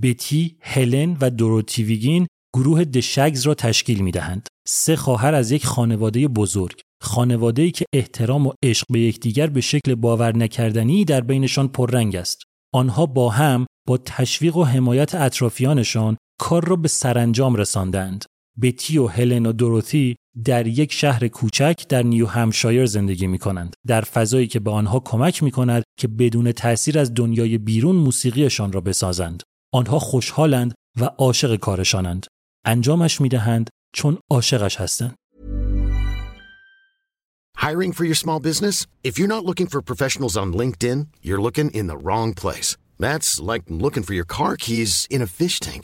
Speaker 1: بتی، هلن و دوروتی ویگین گروه دشگز را تشکیل می دهند. سه خواهر از یک خانواده بزرگ. خانواده‌ای که احترام و عشق به یکدیگر به شکل باور نکردنی در بینشان پررنگ است. آنها با هم با تشویق و حمایت اطرافیانشان کار را به سرانجام رساندند. بتی و هلن و دوروتی در یک شهر کوچک در نیو همشایر زندگی می کنند. در فضایی که به آنها کمک می کند که بدون تأثیر از دنیای بیرون موسیقیشان را بسازند. آنها خوشحالند و عاشق کارشانند. انجامش می دهند چون عاشقش هستند.
Speaker 3: Hiring for your small business? If you're not looking for professionals on LinkedIn, you're looking in the wrong place. That's like looking for your car keys in a fish tank.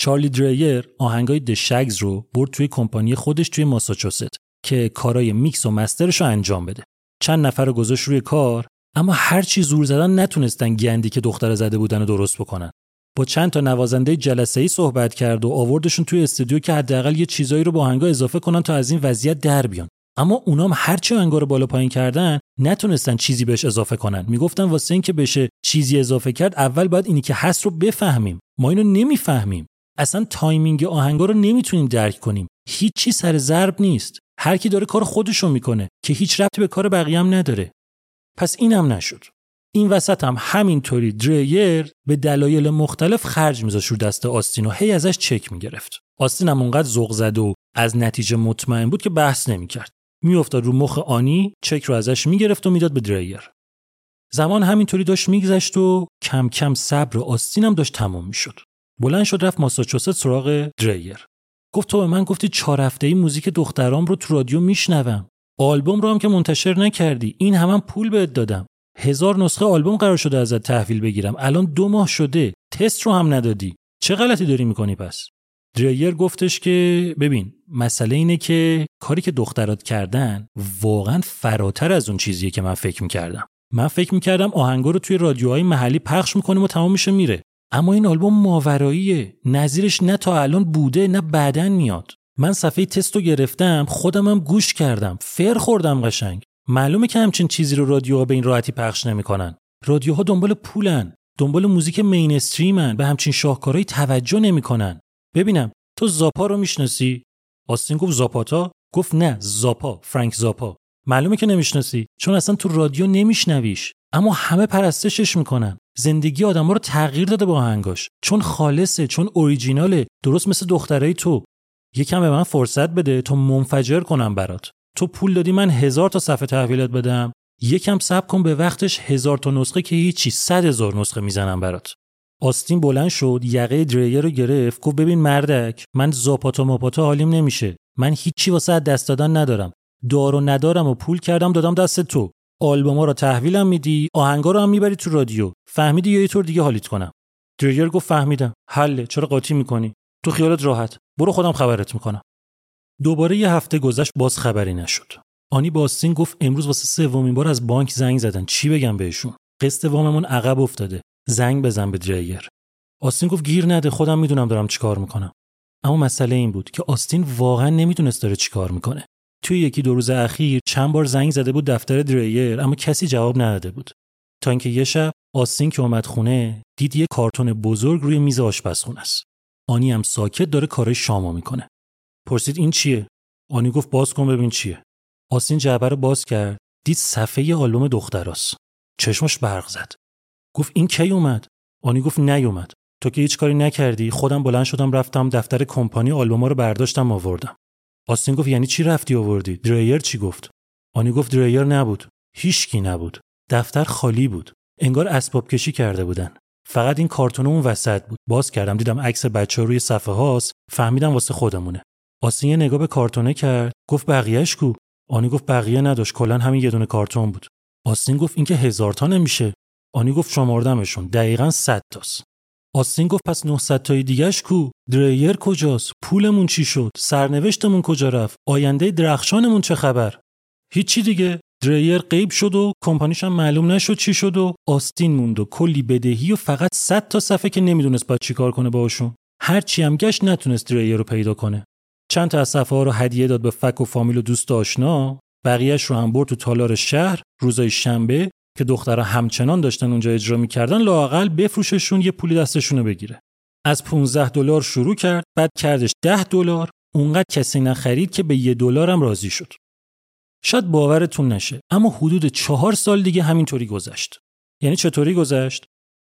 Speaker 1: چارلی دریر آهنگای دشگز رو برد توی کمپانی خودش توی ماساچوست که کارای میکس و مسترش رو انجام بده. چند نفر رو گذاشت روی کار اما هر چی زور زدن نتونستن گندی که دختر زده بودن رو درست بکنن. با چند تا نوازنده جلسه ای صحبت کرد و آوردشون توی استودیو که حداقل یه چیزایی رو با آهنگا اضافه کنن تا از این وضعیت در بیان اما اونام هرچی آهنگا رو بالا پایین کردن نتونستن چیزی بهش اضافه کنن می‌گفتن واسه اینکه بشه چیزی اضافه کرد اول باید اینی که هست رو بفهمیم ما اینو نمی‌فهمیم اصلا تایمینگ آهنگا رو نمی‌تونیم درک کنیم. هیچی سر ضرب نیست. هر کی داره کار خودشو می‌کنه که هیچ ربطی به کار بقیه نداره. پس اینم نشد. این وسط هم همینطوری دریر به دلایل مختلف خرج میذاش رو دست آستین و هی ازش چک می‌گرفت. آستین هم اونقدر ذوق زد و از نتیجه مطمئن بود که بحث نمی‌کرد. میافتاد رو مخ آنی چک رو ازش می‌گرفت و می‌داد به دریر زمان همینطوری داشت میگذشت و کم کم صبر آستینم داشت تمام می‌شد. بلند شد رفت ماساچوست سراغ دریر. گفت تو به من گفتی چهار هفته ای موزیک دخترام رو تو رادیو میشنوم. آلبوم رو هم که منتشر نکردی. این هم, هم پول بهت دادم. هزار نسخه آلبوم قرار شده ازت تحویل بگیرم. الان دو ماه شده. تست رو هم ندادی. چه غلطی داری می‌کنی پس؟ دریر گفتش که ببین مسئله اینه که کاری که دخترات کردن واقعا فراتر از اون چیزیه که من فکر می‌کردم. من فکر می‌کردم آهنگا رو توی رادیوهای محلی پخش می‌کنیم و تمام میشه میره. اما این آلبوم ماوراییه نظیرش نه تا الان بوده نه بعدن میاد. من صفحه تست رو گرفتم خودمم گوش کردم. فر خوردم قشنگ. معلومه که همچین چیزی رو رادیوها به این راحتی پخش نمی‌کنن. رادیوها دنبال پولن دنبال موزیک مینستریمن به همچین شاهکارهایی توجه نمی‌کنن. ببینم تو زاپا رو می‌شناسی؟ آستین گفت زاپاتا؟ گفت نه زاپا فرانک زاپا. معلومه که نمی‌شناسی چون اصلا تو رادیو نمیشنویش. اما همه پرستشش می‌کنن. زندگی آدما رو تغییر داده با آهنگاش. چون خالصه چون اوریجیناله. درست مثل دخترای تو. یکم به من فرصت بده تا منفجر کنم برات. تو پول دادی من هزار تا صفحه تحویلات بدم. یکم صبر کن به وقتش هزار تا نسخه که هیچی. صد هزار نسخه می‌زنم برات. آستین بلند شد یقه دریر رو گرفت گفت ببین مردک من زاپاتا ماپاتا حالیم نمیشه. من هیچی واسه دست دادن ندارم. دار و ندارم و پول کردم دادم دست تو. آلبوما رو تحویلم میدی آهنگا رو هم می‌بری تو رادیو. فهمیدی یا یه طور دیگه حالیت کنم؟ دریر گفت فهمیدم. حله چرا قاطی می‌کنی؟ تو خیالت راحت. برو خودم خبرت می‌کنم. دوباره یه هفته گذشت باز خبری نشد. آنی باستین گفت امروز واسه سومین بار از بانک زنگ زدن. چی بگم بهشون؟ قسط واممون عقب افتاده. زنگ بزن به دریر آستین گفت گیر نده خودم می‌دونم دارم چیکار می‌کنم. اما مسئله این بود که آستین واقعا نمی‌دونست داره چیکار می‌کنه. توی یکی دو روز اخیر چند بار زنگ زده بود دفتر دریر اما کسی جواب نداده بود. تا اینکه یه شب آستین که اومد خونه دید یه کارتون بزرگ روی میز آشپزخونه است. آنی هم ساکت داره کارای شامو می‌کنه. پرسید این چیه؟ آنی گفت باز کن ببین چیه. آستین جعبه رو باز کرد دید صفحه آلبوم دختراست چشمش برق زد. گفت این کی اومد؟ آنی گفت نیومد تو که هیچ کاری نکردی خودم بلند شدم رفتم دفتر کمپانی آلبوما رو برداشتم آوردم. آستین گفت یعنی چی رفتی آوردی؟ دریر چی گفت؟ آنی گفت دریر نبود. هیچکی نبود. دفتر خالی بود. انگار اسباب کشی کرده بودن. فقط این کارتون اون وسط بود. باز کردم دیدم عکس بچه روی صفحه هاست. فهمیدم واسه خودمونه. آستین یه نگاه به کارتونه کرد. گفت بقیهش کو؟ آنی گفت بقیه نداشت. کلا همین یه دونه کارتون بود. آستین گفت این که هزار تا نمیشه. آنی گفت شمردمشون دقیقا 100 تاست. آستین گفت پس 900 تای دیگهش کو؟ دریر کجاست؟ پولمون چی شد؟ سرنوشتمون کجا رفت؟ آینده درخشانمون چه خبر؟ هیچی دیگه. دریر غیب شد و کمپانیش هم معلوم نشد چی شد و آستین موند و کلی بدهی و فقط 100 تا صفحه که نمی‌دونست باید چیکار کنه باهاشون. هرچی هم گشت نتونست دریر رو پیدا کنه. چند تا از صفحه ها رو هدیه داد به فک و فامیل و دوست آشنا. بقیهش رو هم برد تو تالار شهر. روزای شنبه که دخترها همچنان داشتن اونجا اجرا می‌کردن لاقل بفروششون یه پولی دستشونو بگیره. از 15 دلار شروع کرد بعد کردش 10 دلار اونقدر کسی نخرید که به یه دلار هم راضی شد. شاید باورتون نشه اما حدود چهار سال دیگه همینطوری گذشت. یعنی چطوری گذشت؟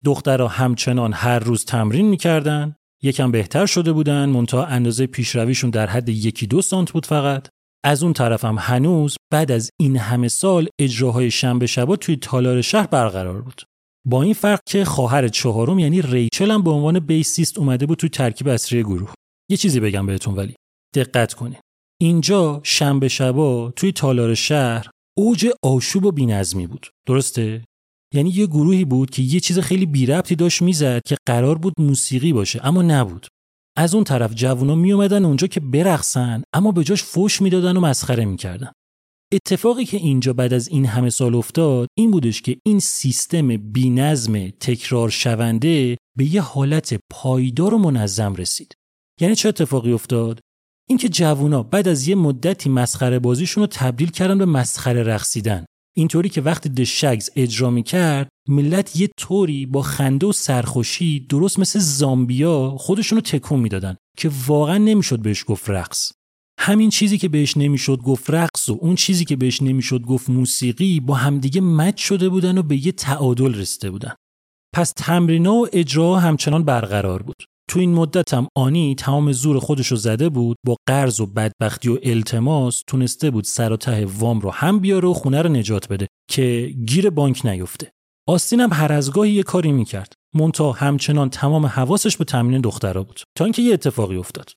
Speaker 1: دخترها همچنان هر روز تمرین می‌کردن یکم بهتر شده بودن منتها اندازه پیشرویشون در حد یکی دو سانت بود فقط. از اون طرفم هنوز بعد از این همه سال اجراهای شنبه شبا توی تالار شهر برقرار بود. با این فرق که خواهر چهارم یعنی ریچل هم به عنوان بیسیست اومده بود توی ترکیب اصلی گروه. یه چیزی بگم بهتون ولی. دقت کنین. اینجا شنبه شبا توی تالار شهر اوج آشوب و بینظمی بود. درسته؟ یعنی یه گروهی بود که یه چیز خیلی بی ربطی داشت می‌زد که قرار بود موسیقی باشه اما نبود. از اون طرف جوونا می اومدن اونجا که برقصن اما به جاش فوش می‌دادن و مسخره می‌کردن. اتفاقی که اینجا بعد از این همه سال افتاد این بودش که این سیستم بینظم تکرار شونده به یه حالت پایدار و منظم رسید. یعنی چه اتفاقی افتاد؟ اینکه جوونا بعد از یه مدتی مسخره بازیشون رو تبدیل کردن به مسخره رقصیدن. اینطوری که وقتی دشگز اجرا می‌کرد ملت یه طوری با خنده و سرخوشی درست مثل زامبیا خودشونو تکون می‌دادن که واقعا نمی‌شد بهش گفت رقص. همین چیزی که بهش نمی‌شد گفت رقص و اون چیزی که بهش نمی‌شد گفت موسیقی با همدیگه مچ شده بودن و به یه تعادل رسیده بودن. پس تمرینا و اجرا همچنان برقرار بود. تو این مدت هم آنی تمام زور خودشو زده بود با قرض و بدبختی و التماس تونسته بود سر و ته وام رو هم بیاره و خونه رو نجات بده که گیر بانک نیفته. هم هر از گاهی یه کاری می‌کرد. مونتا همچنان تمام حواسش به تامین دخترها بود تا اینکه یه اتفاقی افتاد.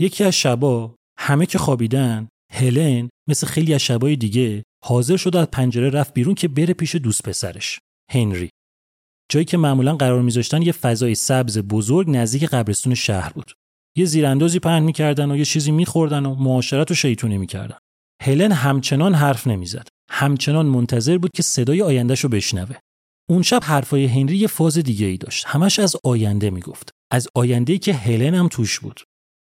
Speaker 1: یکی از شبا همه که خوابیدن هلن مثل خیلی از شبای دیگه حاضر شد از پنجره رفت بیرون که بره پیش دوست پسرش هنری. جایی که معمولا قرار میذاشتن یه فضای سبز بزرگ نزدیک قبرستون شهر بود. یه زیراندازی پهن می‌کردن و یه چیزی میخوردن و معاشرت و شیطونی می‌کردن. هلن همچنان حرف نمی‌زد. همچنان منتظر بود که صدای آیندهش رو بشنوه. اون شب حرفای هنری یه فاز دیگه ای داشت. همش از آینده می‌گفت. از آینده که هلن هم توش بود.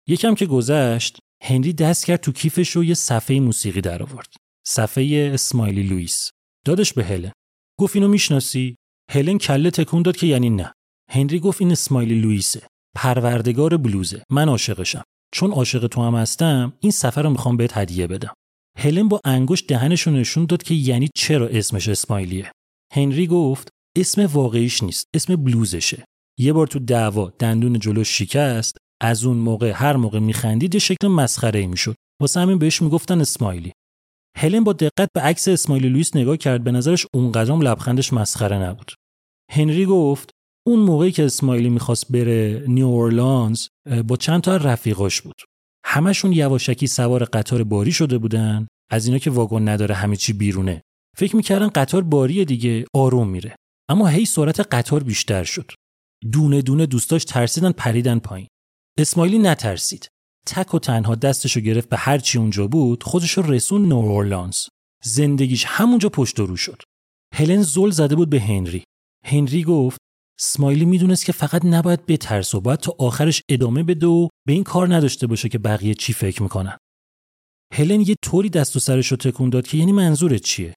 Speaker 1: یکم که گذشت هنری دست کرد تو کیفش و یه صفحه موسیقی در آورد صفحه اسمایلی لوئیس. دادش به هلن. گفت اینو می‌شناسی؟ هلن کله تکون داد که یعنی نه. هنری گفت این اسمایلی لوئیسه. پروردگار بلوزه. من عاشقشم. چون عاشق تو هم هستم این سفر رو می‌خوام بهت هدیه بدم. هلن با انگشت دهنش نشون داد که یعنی چرا اسمش اسمایلیه هنری گفت اسم واقعیش نیست. اسم بلوزشه. یه بار تو دعوا دندون جلوش شکست از اون موقع هر موقع میخندید یه شکل مسخره ای می‌شد. واسه همین بهش می‌گفتن اسمایلی هلن با دقت به عکس اسمایلی لوئیس نگاه کرد به نظرش اونقدرم لبخندش مسخره نبود. هنری گفت اون موقعی که اسمایلی می‌خواست بره نیو اورلانز با چند تا رفیقاش بود. همشون یواشکی سوار قطار باری شده بودن. از اینا که واگن نداره همه چی بیرونه. فکر می‌کردن قطار باری دیگه آروم میره. اما هی سرعت قطار بیشتر شد. دونه دونه دوستاش ترسیدن پریدن پایین. اسمایلی نترسید. تک و تنها دستشو گرفت به هر چی اونجا بود خودشو رسون نورورلانز زندگیش همونجا پشت رو شد. هلن زل زده بود به هنری. هنری گفت سمایلی می‌دونست که فقط نباید بترس و باید تا آخرش ادامه بده و به این کار نداشته باشه که بقیه چی فکر می‌کنن. هلن یه طوری دست و سرش رو تکون داد که یعنی منظورت چیه؟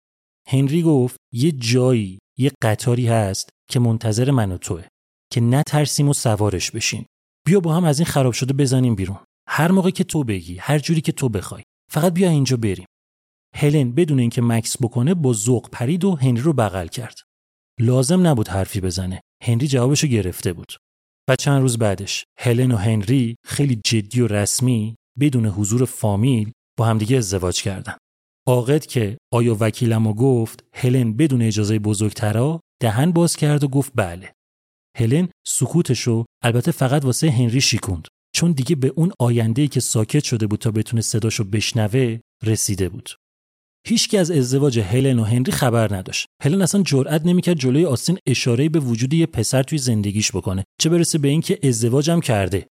Speaker 1: هنری گفت یه جایی یه قطاری هست که منتظر من و توه که نترسیم و سوارش بشیم. بیا با هم از این خراب شده بزنیم بیرون. هر موقع که تو بگی هر جوری که تو بخوای. فقط بیا اینجا بریم. هلن بدون اینکه مکس بکنه با ذوق پرید و هنری رو بغل کرد. لازم نبود حرفی بزنه. هنری جوابشو گرفته بود. و چند روز بعدش هلن و هنری خیلی جدی و رسمی بدون حضور فامیل با همدیگه ازدواج کردن. عاقد که آیا وکیلم و گفت هلن بدون اجازه بزرگترا دهن باز کرد و گفت بله. هلن سکوتشو البته فقط واسه هنری شیکوند چون دیگه به اون آینده‌ای که ساکت شده بود تا بتونه صداشو بشنوه رسیده بود. هیچکی از ازدواج هلن و هنری خبر نداشت. هلن اصلا جرئت نمی‌کرد جلوی آستین اشاره به وجود یه پسر توی زندگیش بکنه. چه برسه به اینکه ازدواجم کرده.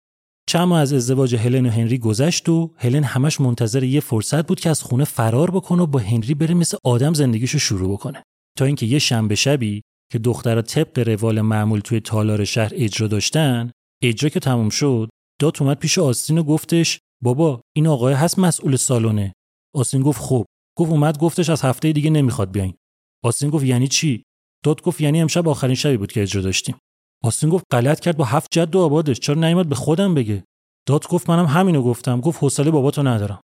Speaker 1: چند ماه از ازدواج هلن و هنری گذشت و هلن همش منتظر یه فرصت بود که از خونه فرار بکنه و با هنری بره مثل آدم زندگیشو شروع بکنه. تا اینکه یه شنبه شبی که دخترها طبق روال معمول توی تالار شهر اجرا داشتن، اجرا که تموم شد، داد اومد پیش آستین و گفتش بابا این آقای هست مسئول سالونه. آستین گفت خب گفت اومد گفتش از هفته دیگه نمی‌خواد بیاین. آستین گفت یعنی چی؟ داد گفت یعنی امشب آخرین شبی بود که اجرا داشتیم. آستین گفت غلط کرد با هفت جد و آبادش. چرا نیومد به خودم بگه؟ داد گفت منم همینو گفتم. گفت حوصله باباتو ندارم.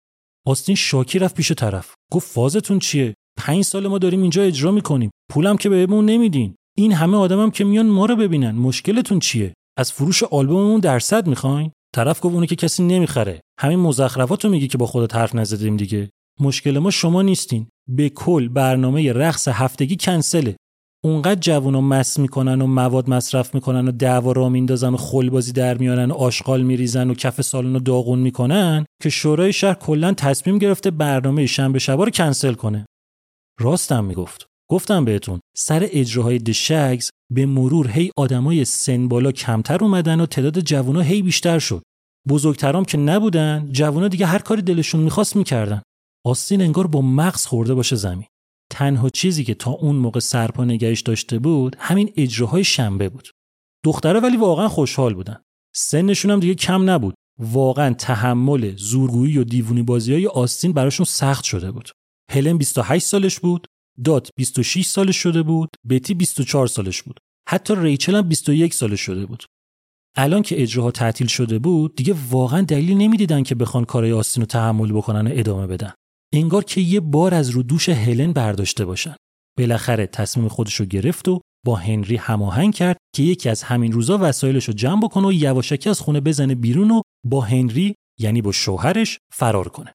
Speaker 1: آستین شاکی رفت پیش طرف. گفت فازتون چیه؟ پنج سال ما داریم اینجا اجرا می‌کنیم. پولم که بهمون نمیدین. این همه آدمم که میان ما رو ببینن. مشکلتون چیه؟ از فروش آلبوممون درصد می‌خواین؟ طرف گفت اونو که کسی نمی‌خره. همین مزخرفاتو میگی که با خودت حرف نزدیم دیگه. مشکل ما شما نیستین. به کل برنامه رقص هفتگی کنسله. اونقدر جوونا مس می‌کنن و مواد مصرف می‌کنن و دعوا را میندازن و خلبازی در میارن و آشغال میریزن و کف سالن رو داغون می‌کنن که شورای شهر کلا تصمیم گرفته برنامه شنبه شبا رو کنسل کنه. راستم می‌گفت. گفتم بهتون سر اجراهای دشگز به مرور هی آدمای سن بالا کمتر اومدن و تعداد جوونا هی بیشتر شد. بزرگترام که نبودن جوونا دیگه هر کاری دلشون می‌خواست می‌کردن. آستین انگار با مغز خورده باشه زمین. تنها چیزی که تا اون موقع سرپا نگهش داشته بود همین اجراهای شنبه بود. دختره ولی واقعا خوشحال بودن. سنشون هم دیگه کم نبود. واقعا تحمل زورگویی و دیوونی بازی های آستین براشون سخت شده بود. هلن 28 سالش بود دات 26 سالش شده بود بتی 24 سالش بود. حتی ریچل هم 21 سالش شده بود. الان که اجراها تعطیل شده بود دیگه واقعا دلیل نمی‌دیدن که بخوان کارای آستین رو تحمل بکنن و ادامه بدن. انگار که یه بار از رو دوش هلن برداشته باشن. بالاخره تصمیم خودش رو گرفت و با هنری هماهنگ کرد که یکی از همین روزا وسایلش رو جمع بکنه و یواشکی از خونه بزنه بیرون و با هنری یعنی با شوهرش فرار کنه.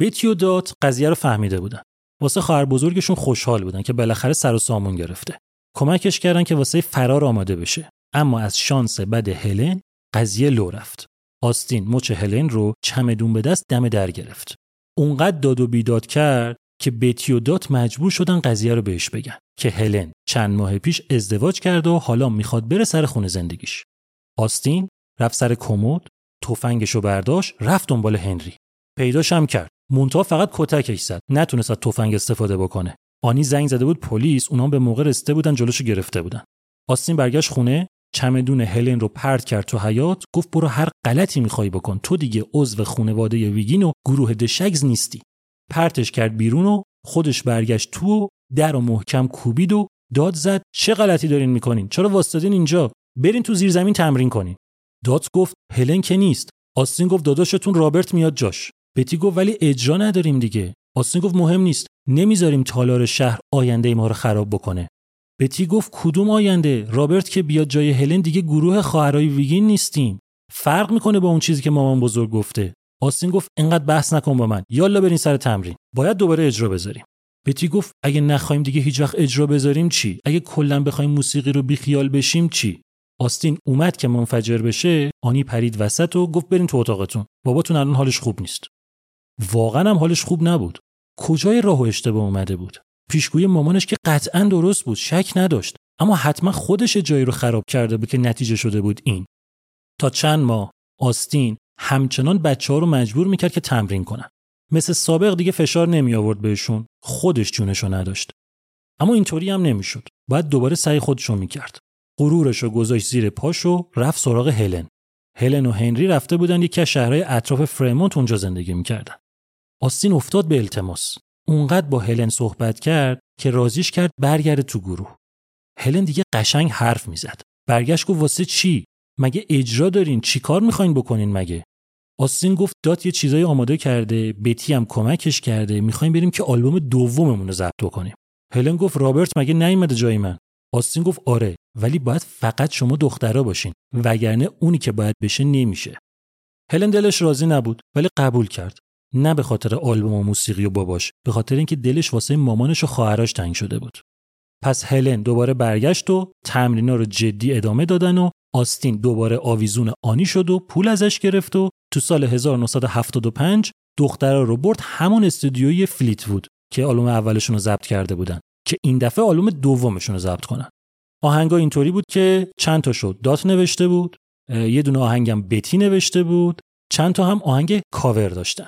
Speaker 1: بتی و دات قضیه رو فهمیده بودن. واسه خواهر بزرگشون خوشحال بودن که بالاخره سر و سامون گرفته. کمکش کردن که واسه فرار آماده بشه. اما از شانس بد هلن قضیه لو رفت. آستین مچ هلن رو چمدون به دست دم در گرفت. اونقدر داد و بیداد کرد که بتی و دات مجبور شدن قضیه رو بهش بگن که هلن چند ماه پیش ازدواج کرد و حالا می‌خواد بره سر خونه زندگیش. آستین رفت سر کمد تفنگش رو برداشت رفت دنبال هنری. پیداش هم کرد. مونتا فقط کتکش زد نتونست از تفنگ استفاده بکنه. آنی زنگ زده بود پلیس اونا به موقع رسیده بودن جلوشو گرفته بودن. آستین برگشت خونه چمدون هلن رو پرت کرد تو حیات گفت برو هر غلطی می‌خوای بکن تو دیگه عضو خانواده ویگین و گروه دشگز نیستی. پرتش کرد بیرون و خودش برگشت تو و در و محکم کوبید و داد زد چه غلطی دارین می‌کنین؟ چرا واسطادین اینجا؟ برین تو زیر زمین تمرین کنین. داد گفت هلن که نیست. آستین گفت داداشتون رابرت میاد جاش. بتی گفت ولی اجرا نداریم دیگه. آستین گفت مهم نیست. نمی‌ذاریم تالار شهر آینده ما رو خراب بکنه. بتی گفت کدوم آینده؟ رابرت که بیاد جای هلن دیگه گروه خواهرای ویگین نیستیم. فرق می‌کنه با اون چیزی که مامان بزرگ گفته. آستین گفت انقدر بحث نکن با من. یالا برین سر تمرین. باید دوباره اجرا بذاریم. بتی گفت اگه نخوایم دیگه هیچ وقت اجرا بذاریم چی؟ اگه کلا بخوایم موسیقی رو بیخیال بشیم چی؟ آستین اومد که منفجر بشه آنی پرید وسط و گفت برین تو اتاقتون. باباتون الان حالش خوب نیست. واقعا هم حالش خوب نبود. کجای راه و اشتباه اومده بود؟ پیشگوی مامانش که قطعا درست بود شک نداشت. اما حتما خودش جایی رو خراب کرده بود که نتیجه شده بود این. تا چند ماه آستین همچنان بچه ها رو مجبور می‌کرد که تمرین کنن. مثل سابق دیگه فشار نمی آورد بهشون خودش جونشو نداشت. اما اینطوری هم نمی‌شد. باید دوباره سعی خودشو می‌کرد. غرورش رو گذاشت زیر پاش و رفت سراغ هلن. هلن و هنری رفته بودن یکی از شهرهای اطراف فرمونت اونجا زندگی می‌کردن. آستین افتاد به التماس. اونقدر با هلن صحبت کرد که رازیش کرد برگرده تو گروه. هلن دیگه قشنگ حرف می‌زد. برگشت گفت واسه چی؟ مگه اجرا دارین؟ چی کار می‌خواین بکنین مگه؟ آستین گفت دات یه چیزایی آماده کرده بتی هم کمکش کرده. می‌خوایم بریم که آلبوم دوممون رو ضبط کنیم هلن گفت رابرت مگه نیومده جای من؟ آستین گفت آره ولی باید فقط شما دخترا باشین. وگرنه اونی که باید بشه نمیشه. هلن دلش راضی نبود ولی قبول کرد. نه به خاطر آلبوم و موسیقی و باباش به خاطر اینکه دلش واسه مامانش و خواهرش تنگ شده بود. پس هلن دوباره برگشت و تمرینا رو جدی ادامه دادن و آستین دوباره آویزون آنی شد و پول ازش گرفت و تو سال 1975 دخترها رو برد همون استودیوی فلیت وود که آلبوم اولشون رو ضبط کرده بودن که این دفعه آلبوم دومشون رو ضبط کنن. آهنگا اینطوری بود که چند تا شد دات نوشته بود یه دونه آهنگم بتی نوشته بود چند تا هم آهنگ کاور داشتن.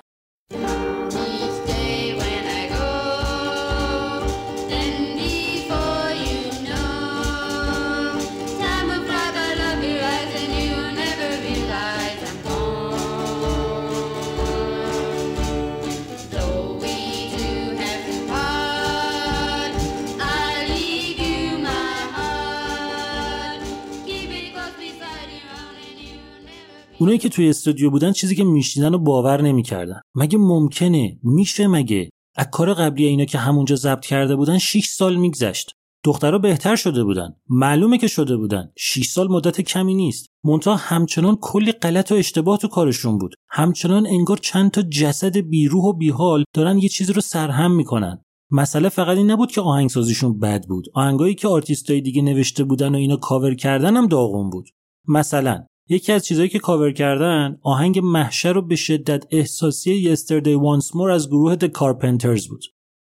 Speaker 1: اونایی که توی استودیو بودن چیزی که میشنیدن رو باور نمی‌کردن. مگه ممکنه؟ میشه مگه؟ از کار قبلی اینا که همونجا ضبط کرده بودن 6 سال میگذشت. دخترها بهتر شده بودن. معلومه که شده بودن. 6 سال مدت کمی نیست. مونتا همچنان کلی غلط و اشتباه تو کارشون بود. همچنان انگار چند تا جسد بیروح و بیحال دارن یه چیزی رو سرهم می‌کنن. مسئله فقط این نبود که آهنگسازیشون بد بود. آهنگایی که آرتیستای دیگه نوشته بودن و اینا کاور کردن هم داغون بود. مثلا یکی از چیزهایی که کاور کردن آهنگ محشر رو به شدت احساسی Yesterday Once More از گروه The Carpenters بود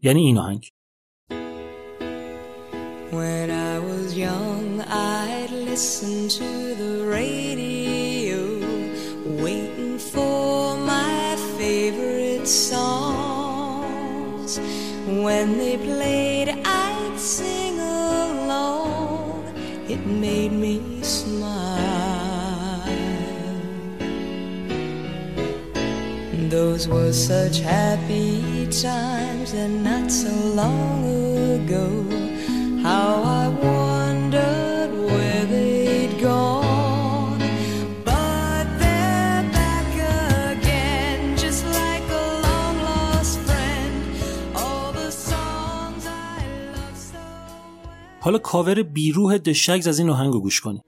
Speaker 1: یعنی این آهنگ When I was young I'd listen to the radio Waiting for my favorite song
Speaker 4: songs. When they played, I'd sing along. It made me smile. Those were such happy times, and not so long ago. How I wondered where they'd gone. But they're back again, just like a long lost friend. All the songs I love so well.
Speaker 1: حالا کاور بیروح دشگز از این آهنگ رو گوش کنید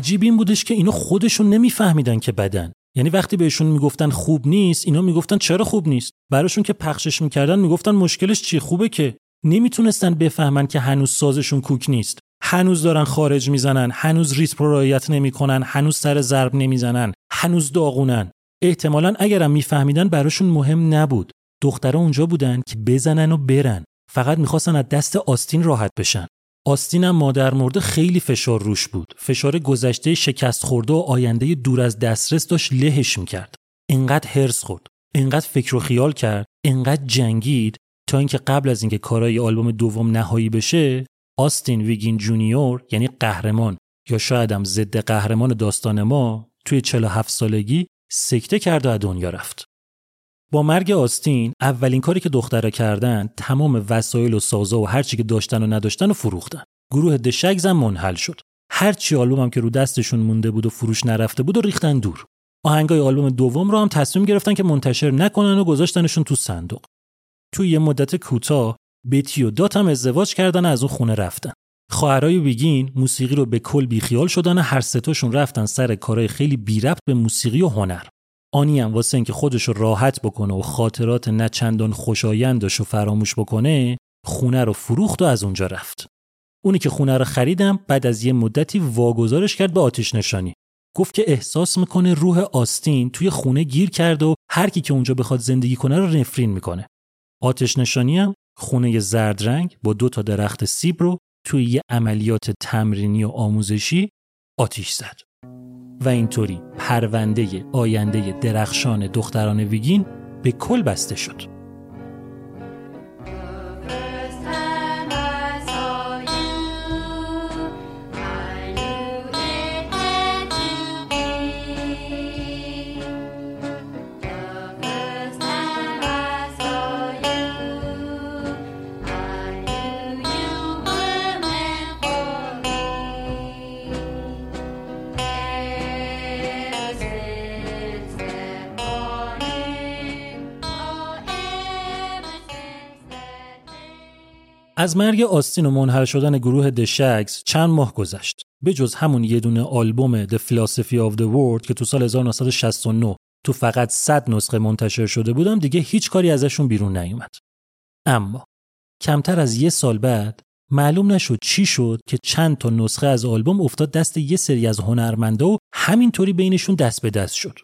Speaker 1: عجیب این بودش که اینا خودشون نمیفهمیدن که بدن. یعنی وقتی بهشون می‌گفتن خوب نیست اینا می‌گفتن چرا خوب نیست؟ براشون که پخشش می‌کردن می‌گفتن مشکلش چی خوبه که نمی‌تونستن بفهمن که هنوز سازشون کوک نیست. هنوز دارن خارج می‌زنن هنوز ریتم رو رعایت نمی‌کنن هنوز سر ضرب نمی‌زنن هنوز داغونن. احتمالا اگرم میفهمیدن براشون مهم نبود. دخترها اونجا بودن که بزنن و برن. فقط می‌خواستن از دست آستین راحت بشن. آستین هم مادر مرده خیلی فشار روش بود. فشار گذشته شکست خورده و آینده دور از دسترس داشت لهش می‌کرد. انقدر هرس خورد. انقدر فکر و خیال کرد. انقدر جنگید تا اینکه قبل از اینکه کارای آلبوم دوم نهایی بشه آستین ویگین جونیور یعنی قهرمان یا شاید هم ضد قهرمان داستان ما توی 47 سالگی سکته کرد و دنیا رفت. با مرگ آستین اولین کاری که دخترها کردن تمام وسایل و سازا و هرچی که داشتن و نداشتن و فروختن. گروه دشگز هم منحل شد. هرچی آلبوم هم که رو دستشون مونده بود و فروش نرفته بود و ریختن دور. آهنگای آلبوم دوم رو هم تصمیم گرفتن که منتشر نکنن و گذاشتنشون تو صندوق. توی یه مدت کوتاه بتی و دات هم ازدواج کردن و از اون خونه رفتن. خواهرای ویگین موسیقی رو به کل بیخیال شدن و هر ستاشون رفتن سر کارهای خیلی بی ربط به موسیقی و هنر. آنی هم واسه اینکه خودش رو راحت بکنه و خاطرات نه چندان خوشایندش رو فراموش بکنه خونه رو فروخت و از اونجا رفت. اونی که خونه رو خریدم بعد از یه مدتی واگذارش کرد به آتش نشانی. گفت که احساس می‌کنه روح آستین توی خونه گیر کرده و هر کی که اونجا بخواد زندگی کنه رو نفرین می‌کنه. آتش نشانی هم خونه زرد رنگ با دو تا درخت سیب رو توی یه عملیات تمرینی و آموزشی آتیش زد. و اینطوری پرونده آینده درخشان دختران ویگین به کل بسته شد. از مرگ آستین و منحل شدن گروه دشگز چند ماه گذشت. به جز همون یه دونه آلبوم The Philosophy of the World که تو سال 1969 تو فقط 100 نسخه منتشر شده بودم دیگه هیچ کاری ازشون بیرون نیومد. اما کمتر از یه سال بعد معلوم نشد چی شد که چند تا نسخه از آلبوم افتاد دست یه سری از هنرمندا و همینطوری بینشون دست به دست شد.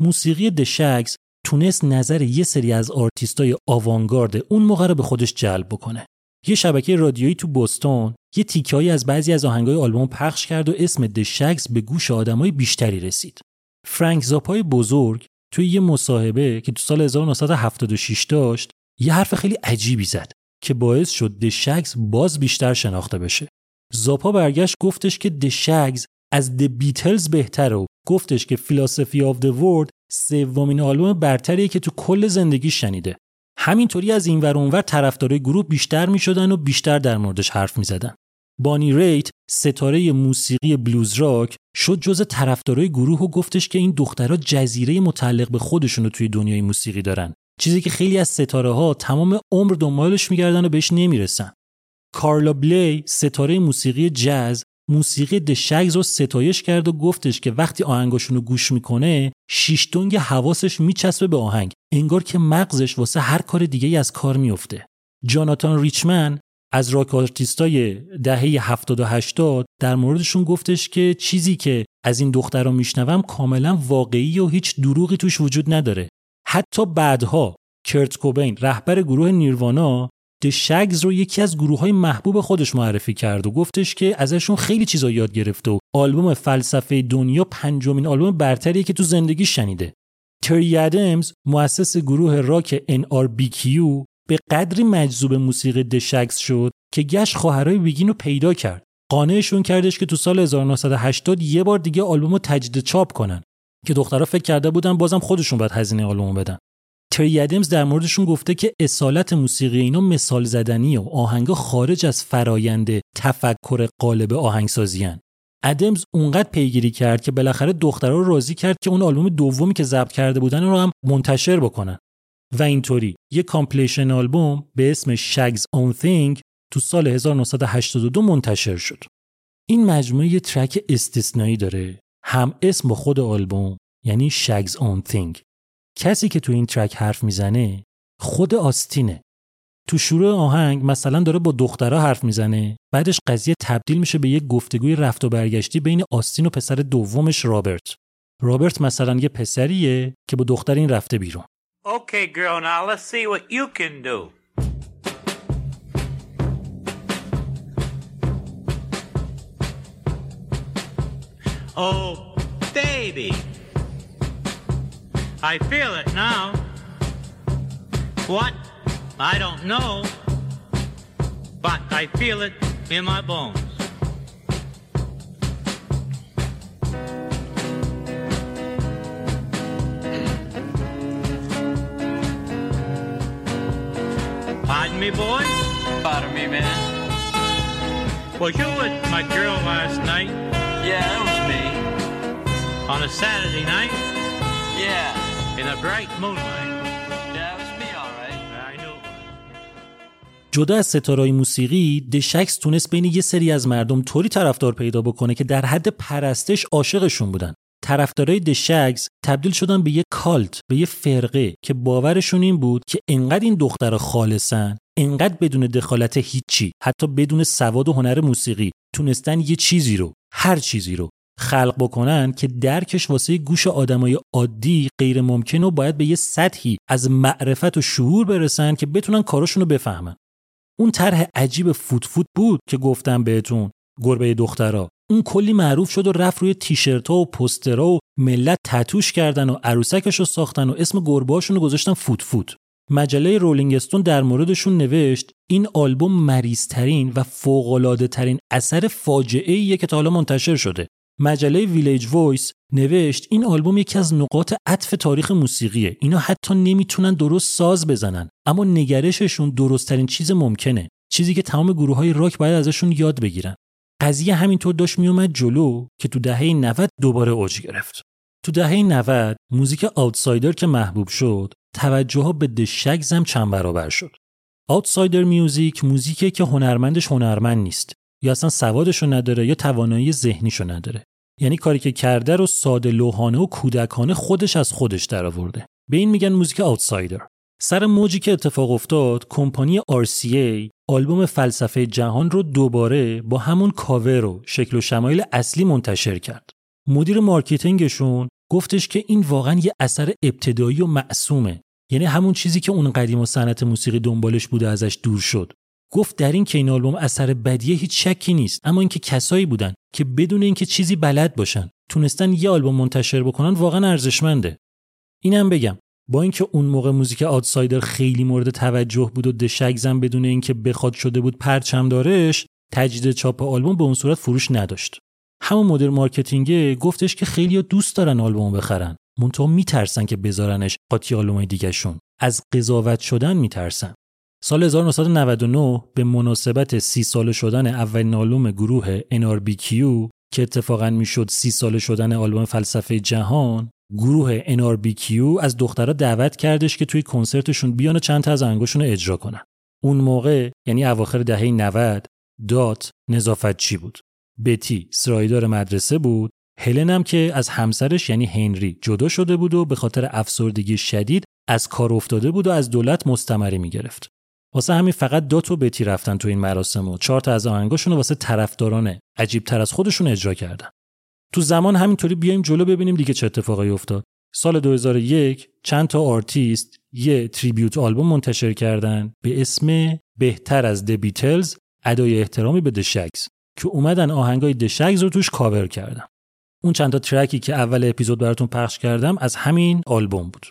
Speaker 1: موسیقی دشگز تونست نظر یه سری از آرتیستای آوانگارد اون موقع رو به خودش جلب بکنه. یه شبکه رادیویی تو بوستون یه تیکه‌ای از بعضی از آهنگای آلبوم پخش کرد و اسم دشگز به گوش آدمای بیشتری رسید. فرانک زاپای بزرگ توی یه مصاحبه که تو سال 1976 داشت یه حرف خیلی عجیبی زد که باعث شد دشگز باز بیشتر شناخته بشه. زاپا برگشت گفتش که دشگز از د بیتلز بهتره و گفتش که فیلاسفی آف د ورد سومین آلبوم برتریه که تو کل زندگی شنیده. همینطوری از این ور اونور طرفدارای گروه بیشتر می‌شدن و بیشتر در موردش حرف می‌زدن. بانی ریت ستاره موسیقی بلوز راک شد جز طرفدارای گروه و گفتش که این دخترها جزیره متعلق به خودشون توی دنیای موسیقی دارن. چیزی که خیلی از ستاره ها تمام عمر دنبالش میگردن و بهش نمی‌رسن. کارلا بلی ستاره موسیقی جاز موسیقی دشگز رو ستایش کرد و گفتش که وقتی آهنگاشون رو گوش می‌کنه شیشتونگ حواسش میچسبه به آهنگ. انگار که مغزش واسه هر کار دیگه از کار میفته جاناتان ریچمن از راک آرتیستای دهه 70 و 80 در موردشون گفتش که چیزی که از این دخترها میشنوم کاملا واقعی و هیچ دروغی توش وجود نداره. حتی بعدها کرت کوبین رهبر گروه نیروانا دشگز رو یکی از گروه های محبوب خودش معرفی کرد و گفتش که ازشون خیلی چیزا یاد گرفته و آلبوم فلسفه دنیا پنجمین آلبوم برتریه که تو زندگی شنیده. تری ادمز مؤسس گروه راک NRBQ به قدری مجذوب موسیقی دشگز شد که گشت خواهرای ویگین رو پیدا کرد. قانعشون کردش که تو سال 1980 یه بار دیگه آلبوم رو تجدید چاپ کنن. که دخترها فکر کرده بودن بازم خودشون باید هزینه آلبوم بدن. تری ادمز در موردشون گفته که اصالت موسیقی اینا مثال زدنی و آهنگا خارج از فرایند تفکر قالب آهنگسازیان ادمز اونقدر پیگیری کرد که بالاخره دخترها رو راضی کرد که اون آلبوم دومی که ضبط کرده بودن رو هم منتشر بکنن. و اینطوری یه compilation آلبوم به اسم Shaggs' Own Thing تو سال 1982 منتشر شد. این مجموعه یه track استثنایی داره. هم اسم خود آلبوم یعنی Shaggs' Own Thing کسی که تو این track حرف می‌زنه خود آستینه تو شروع آهنگ مثلا داره با دخترها حرف می‌زنه بعدش قضیه تبدیل میشه به یه گفتگوی رفت و برگشتی بین آستین و پسر دومش رابرت رابرت مثلا یه پسریه که با دختر این رفته بیرون
Speaker 5: Okay, girl, let's see what you can do. Oh, baby. I feel it now. What? I don't know. But I feel it in my bones. Pardon me, boy?
Speaker 6: Pardon me, man.
Speaker 5: Was you with my girl last night
Speaker 6: Yeah, that was me.
Speaker 5: on a Saturday night
Speaker 6: Yeah.
Speaker 5: Bright moonlight?
Speaker 1: جدا از ستارهای موسیقی دشکس تونست بین یه سری از مردم طوری طرفدار پیدا بکنه که در حد پرستش عاشقشون بودن. طرفدارای دشکس تبدیل شدن به یه کالت به یه فرقه که باورشون این بود که انقدر این دختر خالصن انقدر بدون دخالت هیچی حتی بدون سواد و هنر موسیقی تونستن یه چیزی رو هر چیزی رو خلق بکنن که درکش واسه گوش آدمای عادی غیر ممکن و باید به یه سطحی از معرفت و شعور برسن که بتونن کاراشون رو بفهمن. اون طرح عجیب فوت فوت بود که گفتم بهتون گربه دخترا. اون کلی معروف شد و رفت روی تیشرت و پسترها و ملت تتوش کردن و عروسکش رو ساختن و اسم گربه‌هاشون رو گذاشتن فوت فوت. مجله رولینگ استون در موردشون نوشت این آلبوم مریضترین و فوق‌العاده ترین اثر فاجعه ایه که تا حالا منتشر شده. مجله Village Voice نوشت این آلبوم یکی از نقاط عطف تاریخ موسیقیه. اینا حتی نمی‌تونن درست ساز بزنن اما نگرششون درستترین چیز ممکنه. چیزی که تمام گروه های راک باید ازشون یاد بگیرن. قضیه همینطور داشت میومد جلو که تو دهه 90 دوباره اوج گرفت. تو دهه 90 موزیک outsider که محبوب شد توجه ها به The Shaggs م چند برابر شد. outsider music موزیکه که هنرمندش هنرمند نیست. یا اصلا سوادشو نداره یا توانایی ذهنیشو نداره. یعنی کاری که کرده رو ساده لوحانه و کودکانه خودش از خودش درآورده. به این میگن موزیک outsider. سر موجی که اتفاق افتاد کمپانی RCA آلبوم فلسفه جهان رو دوباره با همون کاور و شکل و شمایل اصلی منتشر کرد. مدیر marketing شون گفتش که این واقعا یه اثر ابتدایی و معصومه. یعنی همون چیزی که اون قدیم و صنعت موسیقی دنبالش بوده ازش دور شد. گفت در این که این آلبوم اثر بدیه هیچ شکی نیست اما اینکه کسایی بودن که بدون اینکه چیزی بلد باشن تونستن یه آلبوم منتشر بکنن واقعا ارزشمنده. اینم بگم با اینکه اون موقع موزیک outsider خیلی مورد توجه بود و The Shaggs م بدون اینکه بخواد شده بود پرچم دارش تجدید چاپ آلبوم به اون صورت فروش نداشت. همون مدیر marketing گفتش که خیلی دوست دارن آلبوم بخرن. منتها میترسن که بذارنش قاطی آلبومای دیگهشون. از قضاوت شدن میترسن. سال 1999 به مناسبت سی ساله شدن اولین آلبوم گروه NRBQ که اتفاقا می‌شد سی ساله شدن آلبوم فلسفه جهان گروه NRBQ از دخترها دعوت کردش که توی کنسرتشون بیان و چند تا از آهنگاشون رو اجرا کنن. اون موقع یعنی اواخر دهه 90 دات نظافتچی بود؟ بتی سرایدار مدرسه بود. هلن هم که از همسرش یعنی هنری جدا شده بود و به خاطر افسردگی شدید از کار افتاده بود و از دولت مستمری می‌گرفت. واسه همین فقط دات و بتی رفتن تو این مراسم و چهار تا از آهنگاشون واسه طرفداران عجیب تر از خودشون اجرا کردن. تو زمان همینطوری بیایم جلو ببینیم دیگه چه اتفاقی افتاد. سال 2001 چند تا آرتیست یه tribute آلبوم منتشر کردن به اسم بهتر از The Beatles ادای احترامی به The Shaggs که اومدن آهنگای The Shaggs رو توش کاور کردن. اون چند تا track ی که اول اپیزود براتون پخش کردم از همین آلبوم بود.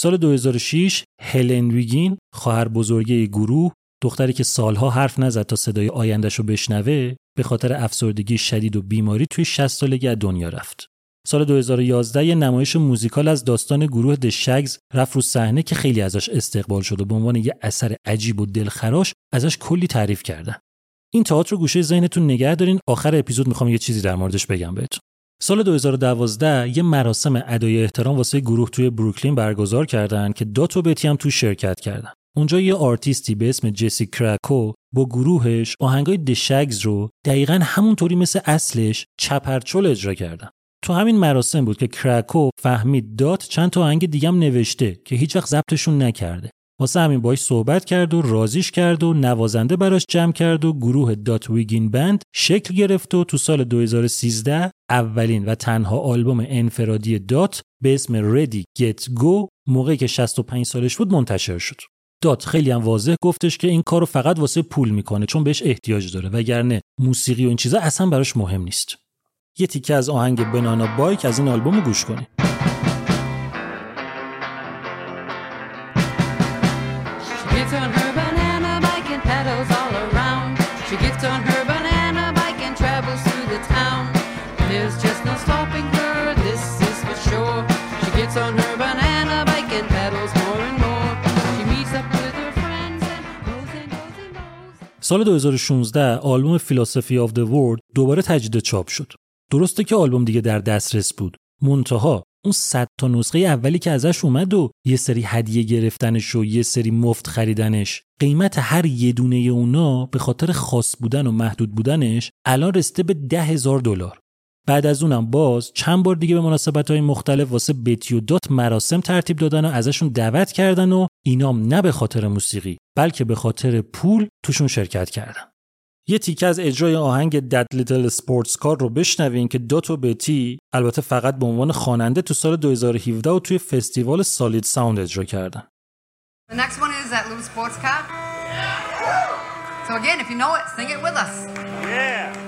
Speaker 1: سال 2006 هلن ویگین خواهر بزرگه گروه دختری که سالها حرف نزد تا صدای آیندهش رو بشنوه به خاطر افسردگی شدید و بیماری توی 60 سالگی از دنیا رفت. سال 2011 یه نمایش موزیکال از داستان گروه دشگز رفت رو صحنه که خیلی ازش استقبال شد و به عنوان یه اثر عجیب و دلخراش ازش کلی تعریف کردن. این تئاتر رو گوشه ذهنتون نگه دارین آخر اپیزود می‌خوام یه چیزی در موردش بگم بهتون. سال 2012 یه مراسم ادای احترام واسه گروه توی بروکلین برگزار کردن که دات و بتی هم تو شرکت کردن. اونجا یه آرتیستی به اسم جسی کراکو با گروهش آهنگای The Shaggs رو دقیقا همونطوری مثل اصلش چپرچل اجرا کردن. تو همین مراسم بود که کراکو فهمید دات چند تا آهنگ دیگم نوشته که هیچ وقت ضبطشون نکرده. واسه همین باش صحبت کرد و راضیش کرد و نوازنده براش جمع کرد و گروه Dot Wiggin Band شکل گرفت و تو سال 2013 اولین و تنها آلبوم انفرادی دات به اسم Ready Get Go موقعی که 65 سالش بود منتشر شد. دات خیلی هم واضح گفتش که این کارو فقط واسه پول می‌کنه چون بهش احتیاج داره وگرنه موسیقی و این چیزا اصلا براش مهم نیست. یه تیکه از آهنگ بنانا بایک از این آلبوم گوش کنید. سال 2016 آلبوم Philosophy of the World دوباره تجدید چاپ شد. درسته که آلبوم دیگه در دسترس بود. منتها اون صد تا نسخه اولی که ازش اومد و یه سری هدیه گرفتنش و یه سری مفت خریدنش قیمت هر یه دونه اونا به خاطر خاص بودن و محدود بودنش الان رسیده به ده هزار دلار بعد از اونم باز چند بار دیگه به مناسبت های مختلف واسه بتی و دات مراسم ترتیب دادن و ازشون دعوت کردن و اینام نه به خاطر موسیقی بلکه به خاطر پول توشون شرکت کردن یه تیکه از اجرای آهنگ That Little Sports Car رو بشنوین که دات و بتی البته فقط به عنوان خواننده تو سال 2017 و توی فستیوال Solid Sound اجرا کردن.
Speaker 7: The next one is that little sports car. So again, if you know it, sing it with us.
Speaker 8: Yeah,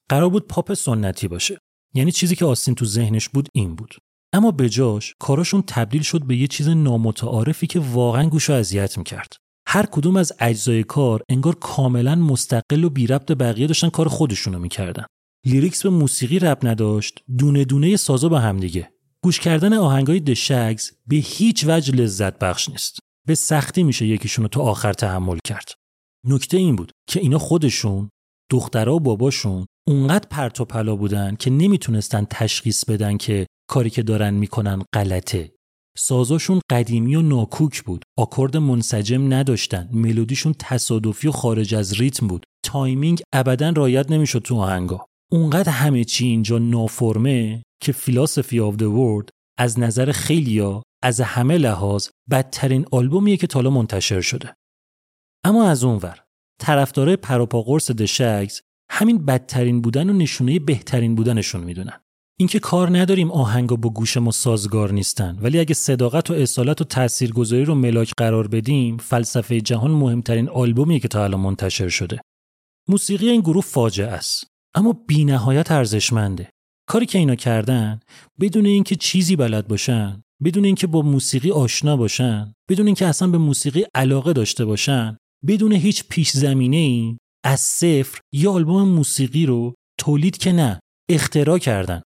Speaker 1: قرار بود پاپ سنتی باشه. یعنی چیزی که آستین تو ذهنش بود این بود. اما به جاش کاراشون تبدیل شد به یه چیز نامتعارفی که واقعا گوشو اذیت می‌کرد. هر کدوم از اجزای کار انگار کاملا مستقل و بی ربط بقیه داشتن کار خودشونو می‌کردن. lyrics به موسیقی ربط نداشت، دونه دونه سازا به هم دیگه. گوش کردن آهنگای The Shaggs به هیچ وجه لذت بخش نیست. به سختی میشه یکیشونو تا آخر تحمل کرد. نکته این بود که اینا خودشون دخترها و باباشون اونقدر پرت و پلا بودن که نمی‌تونستن تشخیص بدن که کاری که دارن می‌کنن غلطه. سازاشون قدیمی و ناکوک بود. آکورد منسجم نداشتن. ملودیشون تصادفی و خارج از ریتم بود. timing ابدا رعایت نمی‌شد تو آهنگا. اونقدر همه چی اینجا نافرمه که Philosophy of the World از نظر خیلیا از همه لحاظ بدترین آلبومیه که تا حالا منتشر شده. اما از اونور طرفدارای پروپا قرص دشگز همین بدترین بودن و نشونه بهترین بودنشون می‌دونن. اینکه کار نداریم آهنگا با گوش ما سازگار نیستن ولی اگه صداقت و اصالت و تاثیرگذاری رو ملاک قرار بدیم فلسفه جهان مهمترین آلبومیه که تا الان منتشر شده. موسیقی این گروه فاجعه است اما بی‌نهایت ارزشمنده. کاری که اینا کردن بدون اینکه چیزی بلد باشن بدون اینکه با موسیقی آشنا باشن بدون اینکه اصلا به موسیقی علاقه داشته باشن بدون هیچ پیش زمینه ای از صفر یه آلبوم موسیقی رو تولید که نه اختراع کردن.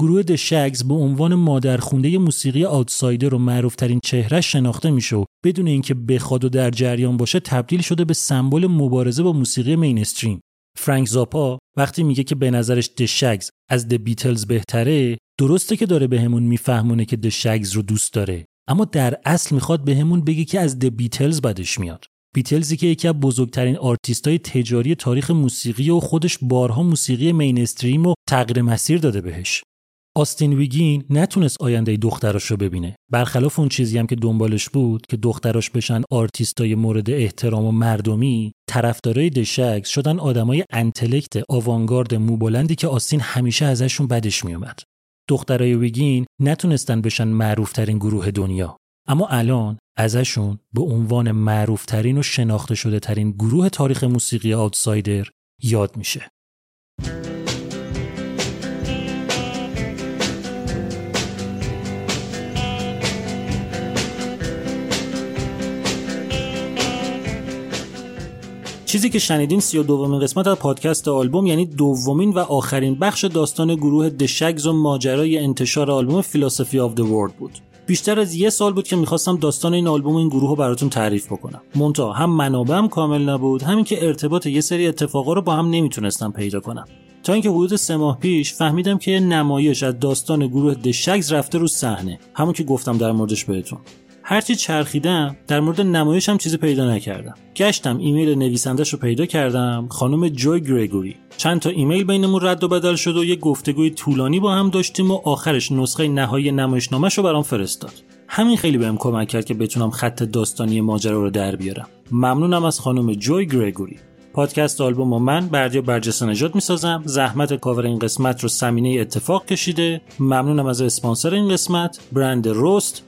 Speaker 1: گروه دشگز به عنوان مادرخونده موسیقی آوتسایدر و معروفترین چهرش شناخته میشه و بدون اینکه بخواد و در جریان باشه تبدیل شده به سمبل مبارزه با موسیقی مینستریم. فرانک زاپا وقتی میگه که به نظرش دشگز از د بیتلز بهتره درسته که داره بهمون میفهمونه که دشگز رو دوست داره اما در اصل می‌خواد بهمون بگه که از د بیتلز بدش میاد. بیتلزی که یکی از بزرگترین آرتیستای تجاری تاریخ موسیقی و خودش بارها موسیقی mainstream و تغییر مسیر داده بهش. آستین ویگین نتونست آینده دختراش رو ببینه. برخلاف اون چیزی هم که دنبالش بود که دختراش بشن آرتیستای مورد احترام و مردمی طرفدارای The Shaggs شدن آدمای intellect آوانگارد موبلندی که آستین همیشه ازشون بدش میومد دخترای ویگین نتونستن بشن معروفترین گروه دنیا. اما الان ازشون به عنوان معروفترین و شناخته شده ترین گروه تاریخ موسیقی آوتسایدر یاد میشه. چیزی که شنیدین سی و دومین قسمت از پادکست آلبوم یعنی دومین و آخرین بخش داستان گروه دشگز و ماجرای انتشار آلبوم فیلاسفی آف the World بود. بیشتر از یه سال بود که می‌خواستم داستان این آلبوم این گروه رو براتون تعریف بکنم. مونتا هم منابعم کامل نبود همین که ارتباط یه سری اتفاقا رو با هم نمی‌تونستم پیدا کنم. تا اینکه حدود سه ماه پیش فهمیدم که نمایش از داستان گروه دشگز رفته رو صحنه همون که گفتم در موردش بهتون. هرچی چرخیدم در مورد نمایش هم چیزی پیدا نکردم. گشتم ایمیل نویسندش رو پیدا کردم. خانم جوی گریگوری. چند تا ایمیل بینمون رد و بدل شد و یه گفتگوی طولانی با هم داشتیم و آخرش نسخه نهایی نمایشنامهش رو برام فرستاد. همین خیلی بهم کمک کرد که بتونم خط داستانی ماجرا رو در بیارم. ممنونم از خانم جوی گریگوری. پادکست آلبوم و من بردیا برجسته نجات می‌سازم. زحمت کاور این قسمت رو سمینه اتفاق کشیده. ممنونم از اسپانسر این قسمت. برند روست.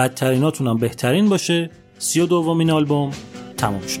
Speaker 1: بدتریناتون هم بهترین باشه. سی و دومین آلبوم تموم شد